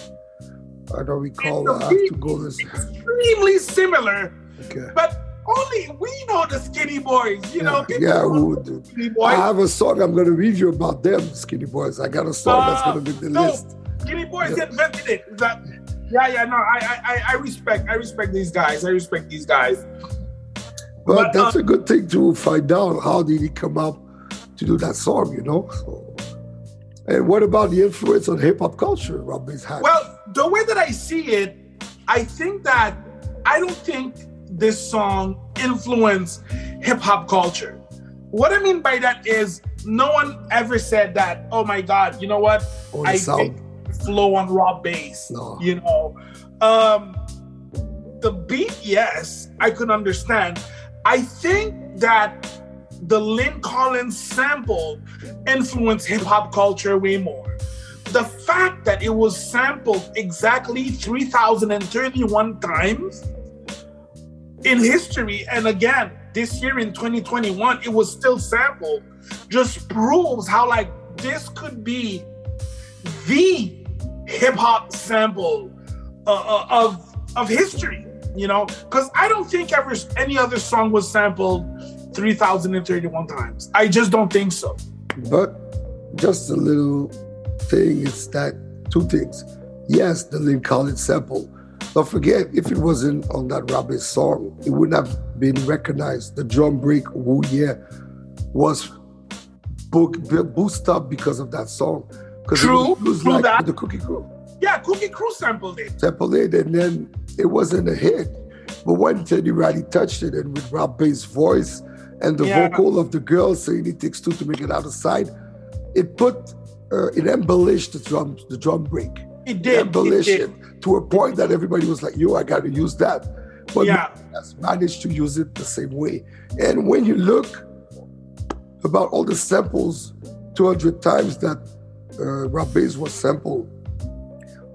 I don't recall. I have to go this. Extremely similar. Okay. But only we know the Skinny Boys. You yeah, know, yeah, who would do? I have a song I'm going to review about them, Skinny Boys. I got a song uh, that's going to be the no, list. Skinny Boys yeah. invented it. Is that? Yeah, yeah. No, I, I, I respect. I respect these guys. I respect these guys. But, but that's uh, a good thing to find out. How did he come up to do that song, you know? So, and what about the influence on hip hop culture Rob? Well, the way that I see it, I think that I don't think this song influenced hip hop culture. What I mean by that is no one ever said that, oh my God, you know what? I think flow on Rob Base. No. You know. Um the beat, yes, I could understand. I think that the Lyn Collins sample influenced hip hop culture way more. The fact that it was sampled exactly 3,031 times in history, and again, this year in 2021, it was still sampled, just proves how like this could be the hip hop sample uh, uh, of of history. You know, because I don't think ever any other song was sampled 3,031 times. I just don't think so. But just a little thing is that two things. Yes, the Lyn Collins sample. Don't forget, if it wasn't on that Base song, it wouldn't have been recognized. The drum break, Woo Yeah, was book, boosted up because of that song. True, it was, true like that. the Cookie Crew. Yeah, Cookie Crew sampled it. Sampled it, and then it wasn't a hit. But when Teddy Riley touched it, and with Rob Base's voice and the yeah. vocal of the girl saying it takes two to make it out of sight, it put uh, it embellished the drum the drum break. It did. It embellished it, did. it to a point that everybody was like, "Yo, I got to use that." But yeah. has managed to use it the same way. And when you look about all the samples, 200 times that uh, was sampled,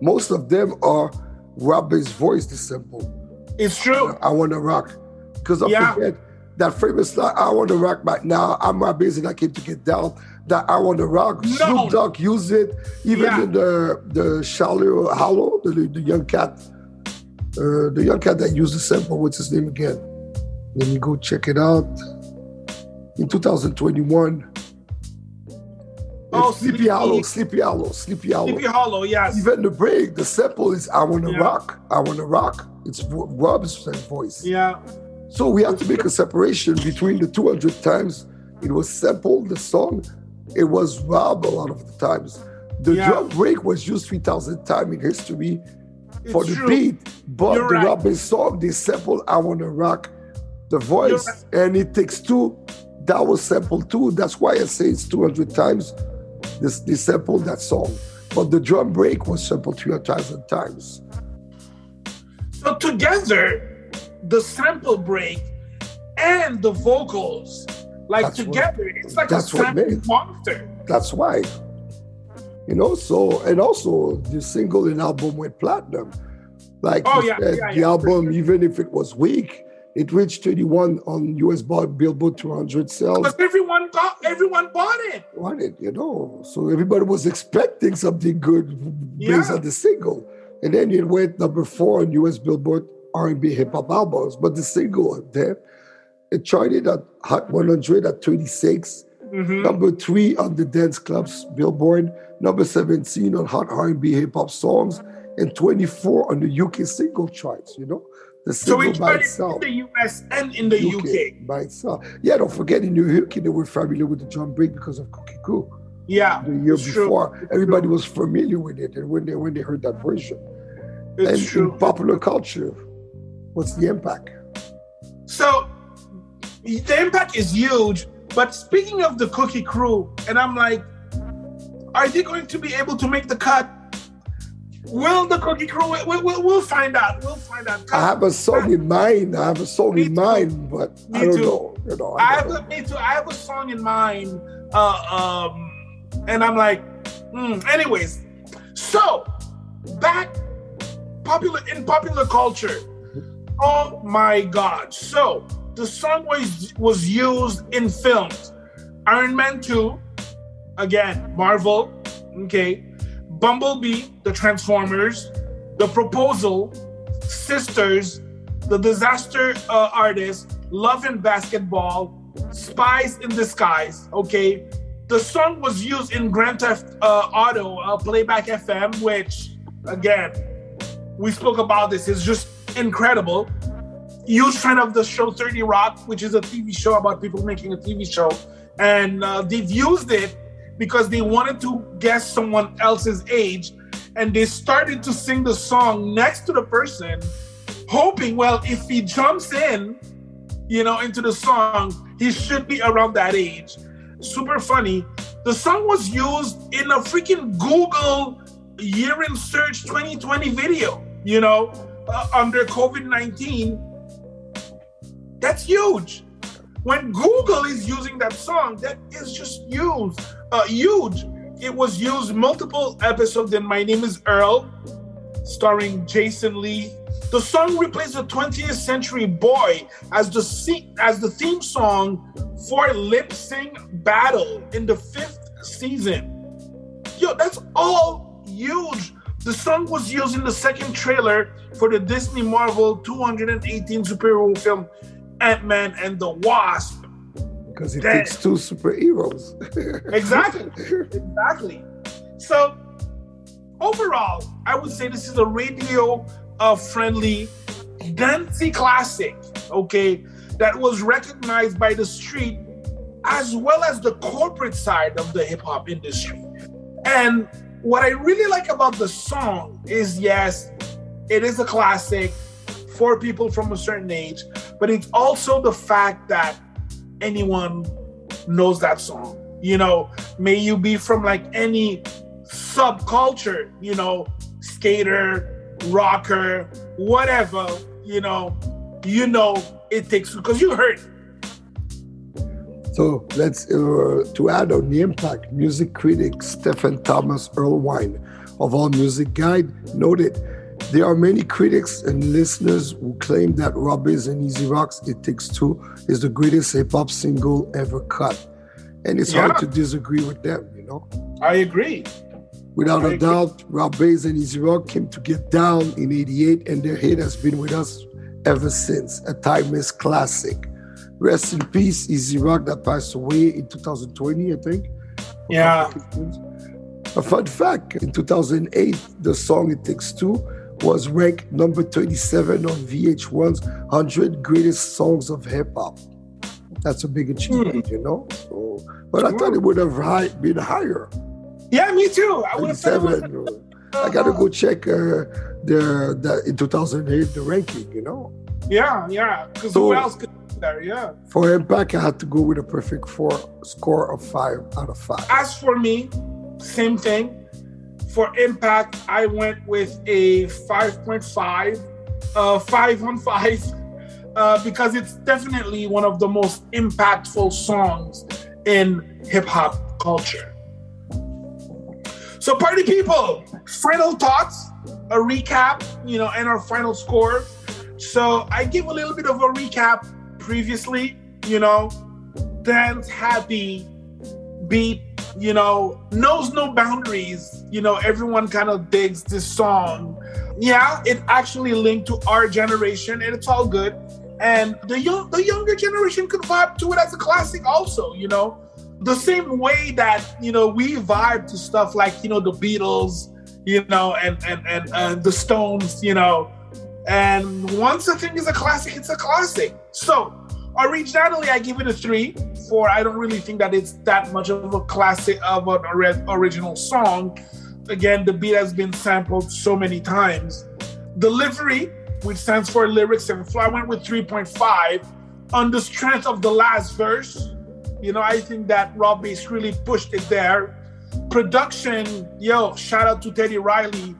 most of them are Rob Base's voice the sample. It's true. I want to rock. Because don't Yeah. forget that famous line, I want to rock right now. I'm Rob Base and I came to get down. That I want to rock. No. Snoop Dogg used it. Even Yeah. in the the Charlie Hollow, the, the young cat, uh, the young cat that used the sample. What's his name again? Let me go check it out. In 2021. Oh, Sleepy Sleepy- Hollow, Sleepy Hollow, Sleepy Hollow. Sleepy Hollow, yes. Even the break, the sample is I wanna Yeah. rock. I wanna rock. It's Rob's voice. Yeah. So we have to make a separation between the 200 times it was sampled, the song. It was Rob a lot of the times. The Yeah. drum break was used 3,000 times in history for It's the true. beat. But You're the right. Robin song, they sampled I Wanna Rock, the voice, and it takes two. That was sampled too. That's why I say it's 200 times this, they sampled that song. But the drum break was sampled 3,000 times. So together, the sample break and the vocals, like That's what- together, it's like a what made- monster. That's why. You know, so and also the single and album went platinum. Like Oh, yeah, said, yeah, the yeah, album, sure. even if it was weak, it reached 31 on US Billboard 200 sales. Because everyone got, everyone bought it. On it, you know. So everybody was expecting something good based Yeah. on the single. And then it went number four on US Billboard R&B hip hop albums. But the single there, it charted at Hot 100 at 26. Mhm. Number three on the dance clubs Billboard, number 17 on hot R&B hip hop songs, and 24 on the UK single charts. You know, the So single it by itself. in the US and in the UK. by itself. Yeah, don't forget in New York they were familiar with the drum break because of Cookie Crew Yeah. the year it's true. before. Everybody was familiar with it, and when they when they heard that version, It's and true. in popular culture, what's the impact? So the impact is huge. But speaking of the Cookie Crew, and I'm like, are they going to be able to make the cut? Will the Cookie Crew? We'll, we'll, we'll find out. We'll find out. I have a song in mind. I have a song Me in too. mind, but Me I don't too. know. You know, I I have a, me too. I have a song in mind, uh, um, and I'm like, hmm. anyways. So back popular in popular culture. Oh my God! So the song was was used in films. Iron Man Two, again Marvel. Okay, Bumblebee, The Transformers, The Proposal, Sisters, The Disaster uh, Artist, Love and Basketball, Spies in Disguise. Okay, the song was used in Grand Theft uh, Auto uh, Playback FM, which again we spoke about this. is just incredible. Huge fan of the show 30 Rock, which is a TV show about people making a TV show. And uh, they've used it because they wanted to guess someone else's age. And they started to sing the song next to the person, hoping, well, if he jumps in, you know, into the song, he should be around that age. Super funny. The song was used in a freaking Google year in search 2020 video, you know, uh, under COVID 19. That's huge. When Google is using that song, that is just huge, uh, huge. it was used multiple episodes in My Name is Earl, starring Jason Lee. The song replaced the 20th Century Boy as the as the theme song for Lip Sync Battle in the fifth season. Yo, that's all huge. The song was used in the second trailer for the Disney Marvel 218 superhero film Ant-Man and the Wasp. Because it that, takes two superheroes. *laughs* exactly. Exactly. So overall, I would say this is a radio uh, friendly dancey classic, okay, that was recognized by the street as well as the corporate side of the hip hop industry. And what I really like about the song is yes, it is a classic for people from a certain age, but it's also the fact that anyone knows that song. You know, may you be from like any subculture, you know, skater, rocker, whatever, you know, you know it takes because you heard it. So let's uh, to add on the impact, music critic Stephen Thomas Erlewine of All Music Guide noted there are many critics and listeners who claim that Rob Base and E-Z Rock's It Takes Two is the greatest hip hop single ever cut. And it's yeah. hard to disagree with them, you know? I agree. Without I a agree. doubt, Rob Base and E-Z Rock came to get down in 88, and their hit has been with us ever since, a timeless classic. Rest in peace, E-Z Rock, that passed away in 2020, I think. Yeah. A fun fact in 2008, the song It Takes Two was ranked number 37 on VH1's 100 Greatest Songs of Hip Hop. That's a big achievement, mm. you know? So, but I thought it would have high, been higher. Yeah, me too. I would have thought I gotta go check uh, the, the in 2008 the ranking, you know? Yeah, yeah. Because so, who else could there? Yeah. For Impact, I had to go with a perfect four score of five out of five. As for me, same thing for impact, I went with a 5.5, uh, 5 on 5, uh, because it's definitely one of the most impactful songs in hip hop culture. So, party people, final thoughts, a recap, you know, and our final score. So, I give a little bit of a recap previously, you know, dance happy, beat you know, knows no boundaries. You know, everyone kind of digs this song. Yeah, it actually linked to our generation, and it's all good. And the young, the younger generation could vibe to it as a classic, also. You know, the same way that you know we vibe to stuff like you know the Beatles, you know, and and and uh, the Stones, you know. And once a thing is a classic, it's a classic. So originally, I give it a three for I don't really think that it's that much of a classic of an original song. Again, the beat has been sampled so many times. Delivery, which stands for lyrics and flow, I went with 3.5 on the strength of the last verse. You know, I think that Rob Base really pushed it there. Production, yo, shout out to Teddy Riley.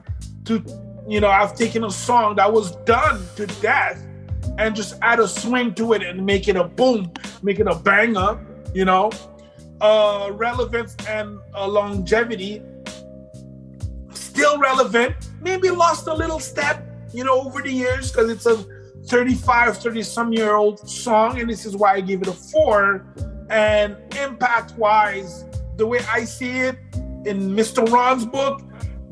To you know, I've taken a song that was done to death and just add a swing to it and make it a boom, make it a banger, you know. Uh, relevance and uh, longevity, still relevant, maybe lost a little step, you know, over the years because it's a 35, 30 some year old song, and this is why I give it a four. And impact wise, the way I see it in Mr. Ron's book,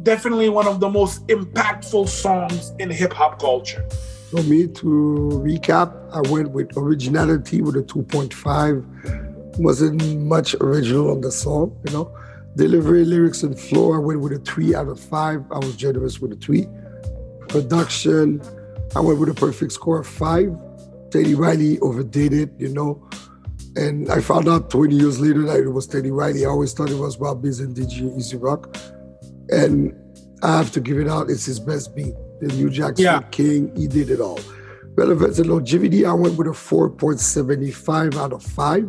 definitely one of the most impactful songs in hip hop culture. For me, to recap, I went with originality with a 2.5. Wasn't much original on the song, you know. Delivery, lyrics, and flow, I went with a 3 out of 5. I was generous with a 3. Production, I went with a perfect score of 5. Teddy Riley overdid it, you know. And I found out 20 years later that it was Teddy Riley. I always thought it was Rob Biz and DJ E-Z Rock. And I have to give it out, it's his best beat the New Jack yeah. King. He did it all. Relevance and longevity, I went with a 4.75 out of 5.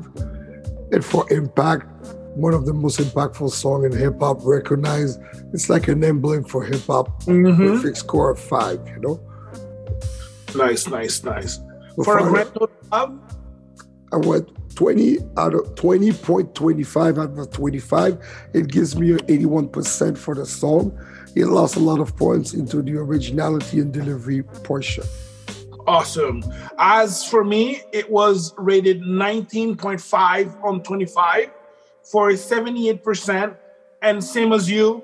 And for impact, one of the most impactful song in hip hop, recognized. It's like an emblem for hip hop. Mm-hmm. Perfect score of five, you know? Nice, nice, nice. for a grand total I went 20 out of 20.25 out of 25. It gives me an 81% for the song. It lost a lot of points into the originality and delivery portion. Awesome. As for me, it was rated 19.5 on 25 for 78%. And same as you,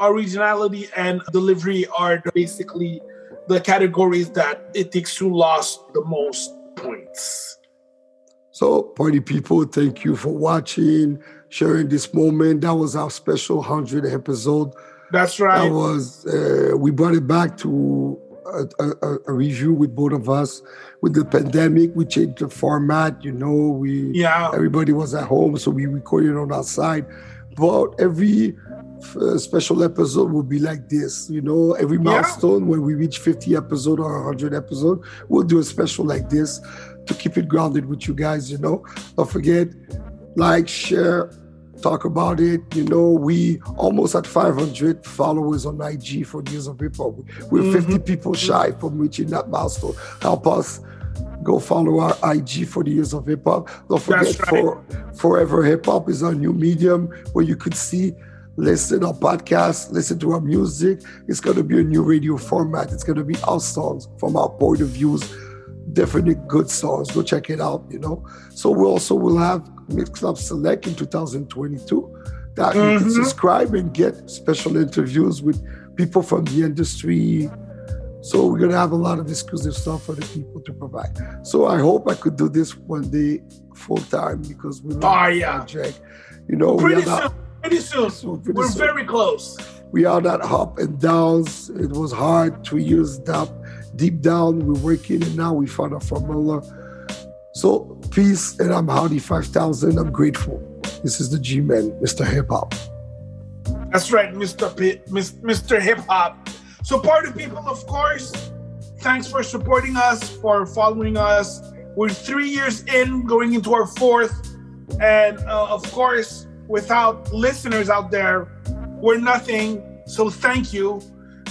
originality and delivery are basically the categories that it takes to lost the most points. So, party people, thank you for watching, sharing this moment. That was our special 100 episode. That's right. That was, uh, we brought it back to a, a, a, review with both of us. With the pandemic, we changed the format. You know, we yeah everybody was at home, so we recorded on our side. But every uh, special episode will be like this. You know, every milestone yeah. when we reach 50 episode or 100 episode, we'll do a special like this to keep it grounded with you guys. You know, don't forget like, share, talk about it. You know, we almost at 500 followers on IG for Years of Hip Hop. We're mm-hmm. 50 people shy from reaching that milestone. Help us go follow our IG for the Years of Hip Hop. Don't forget, right. for Forever Hip Hop is our new medium where you could see, listen our podcast, listen to our music. It's going to be a new radio format. It's going to be our songs from our point of views definitely good songs. Go check it out, you know. So we also will have Mixcloud Select in 2022 that mm-hmm. you can mm-hmm. subscribe and get special interviews with people from the industry. So we're gonna have a lot of exclusive stuff for the people to provide. So I hope I could do this one day full time because we love oh, yeah. project. You know, pretty we soon. Not, pretty soon. pretty we're soon. very close. We are that up and downs. It was hard. Two years down deep down, we're working and now we found a formula. So, peace, and I'm Howdy 5000. I'm grateful. This is the G Man, Mr. Hip Hop. That's right, Mr. P- Mr. Hip Hop. So, party people, of course, thanks for supporting us, for following us. We're three years in, going into our fourth. And uh, of course, without listeners out there, we're nothing. So, thank you.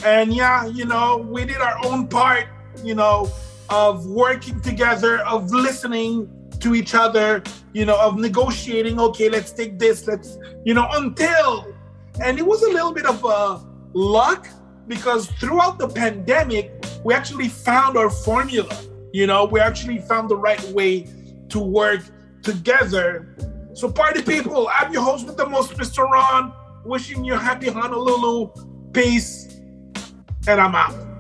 And yeah, you know, we did our own part, you know, of working together, of listening to each other, you know, of negotiating, okay, let's take this, let's, you know, until, and it was a little bit of a luck because throughout the pandemic, we actually found our formula, you know, we actually found the right way to work together. So, party people, I'm your host with the most, Mr. Ron, wishing you happy Honolulu. Peace and I'm out.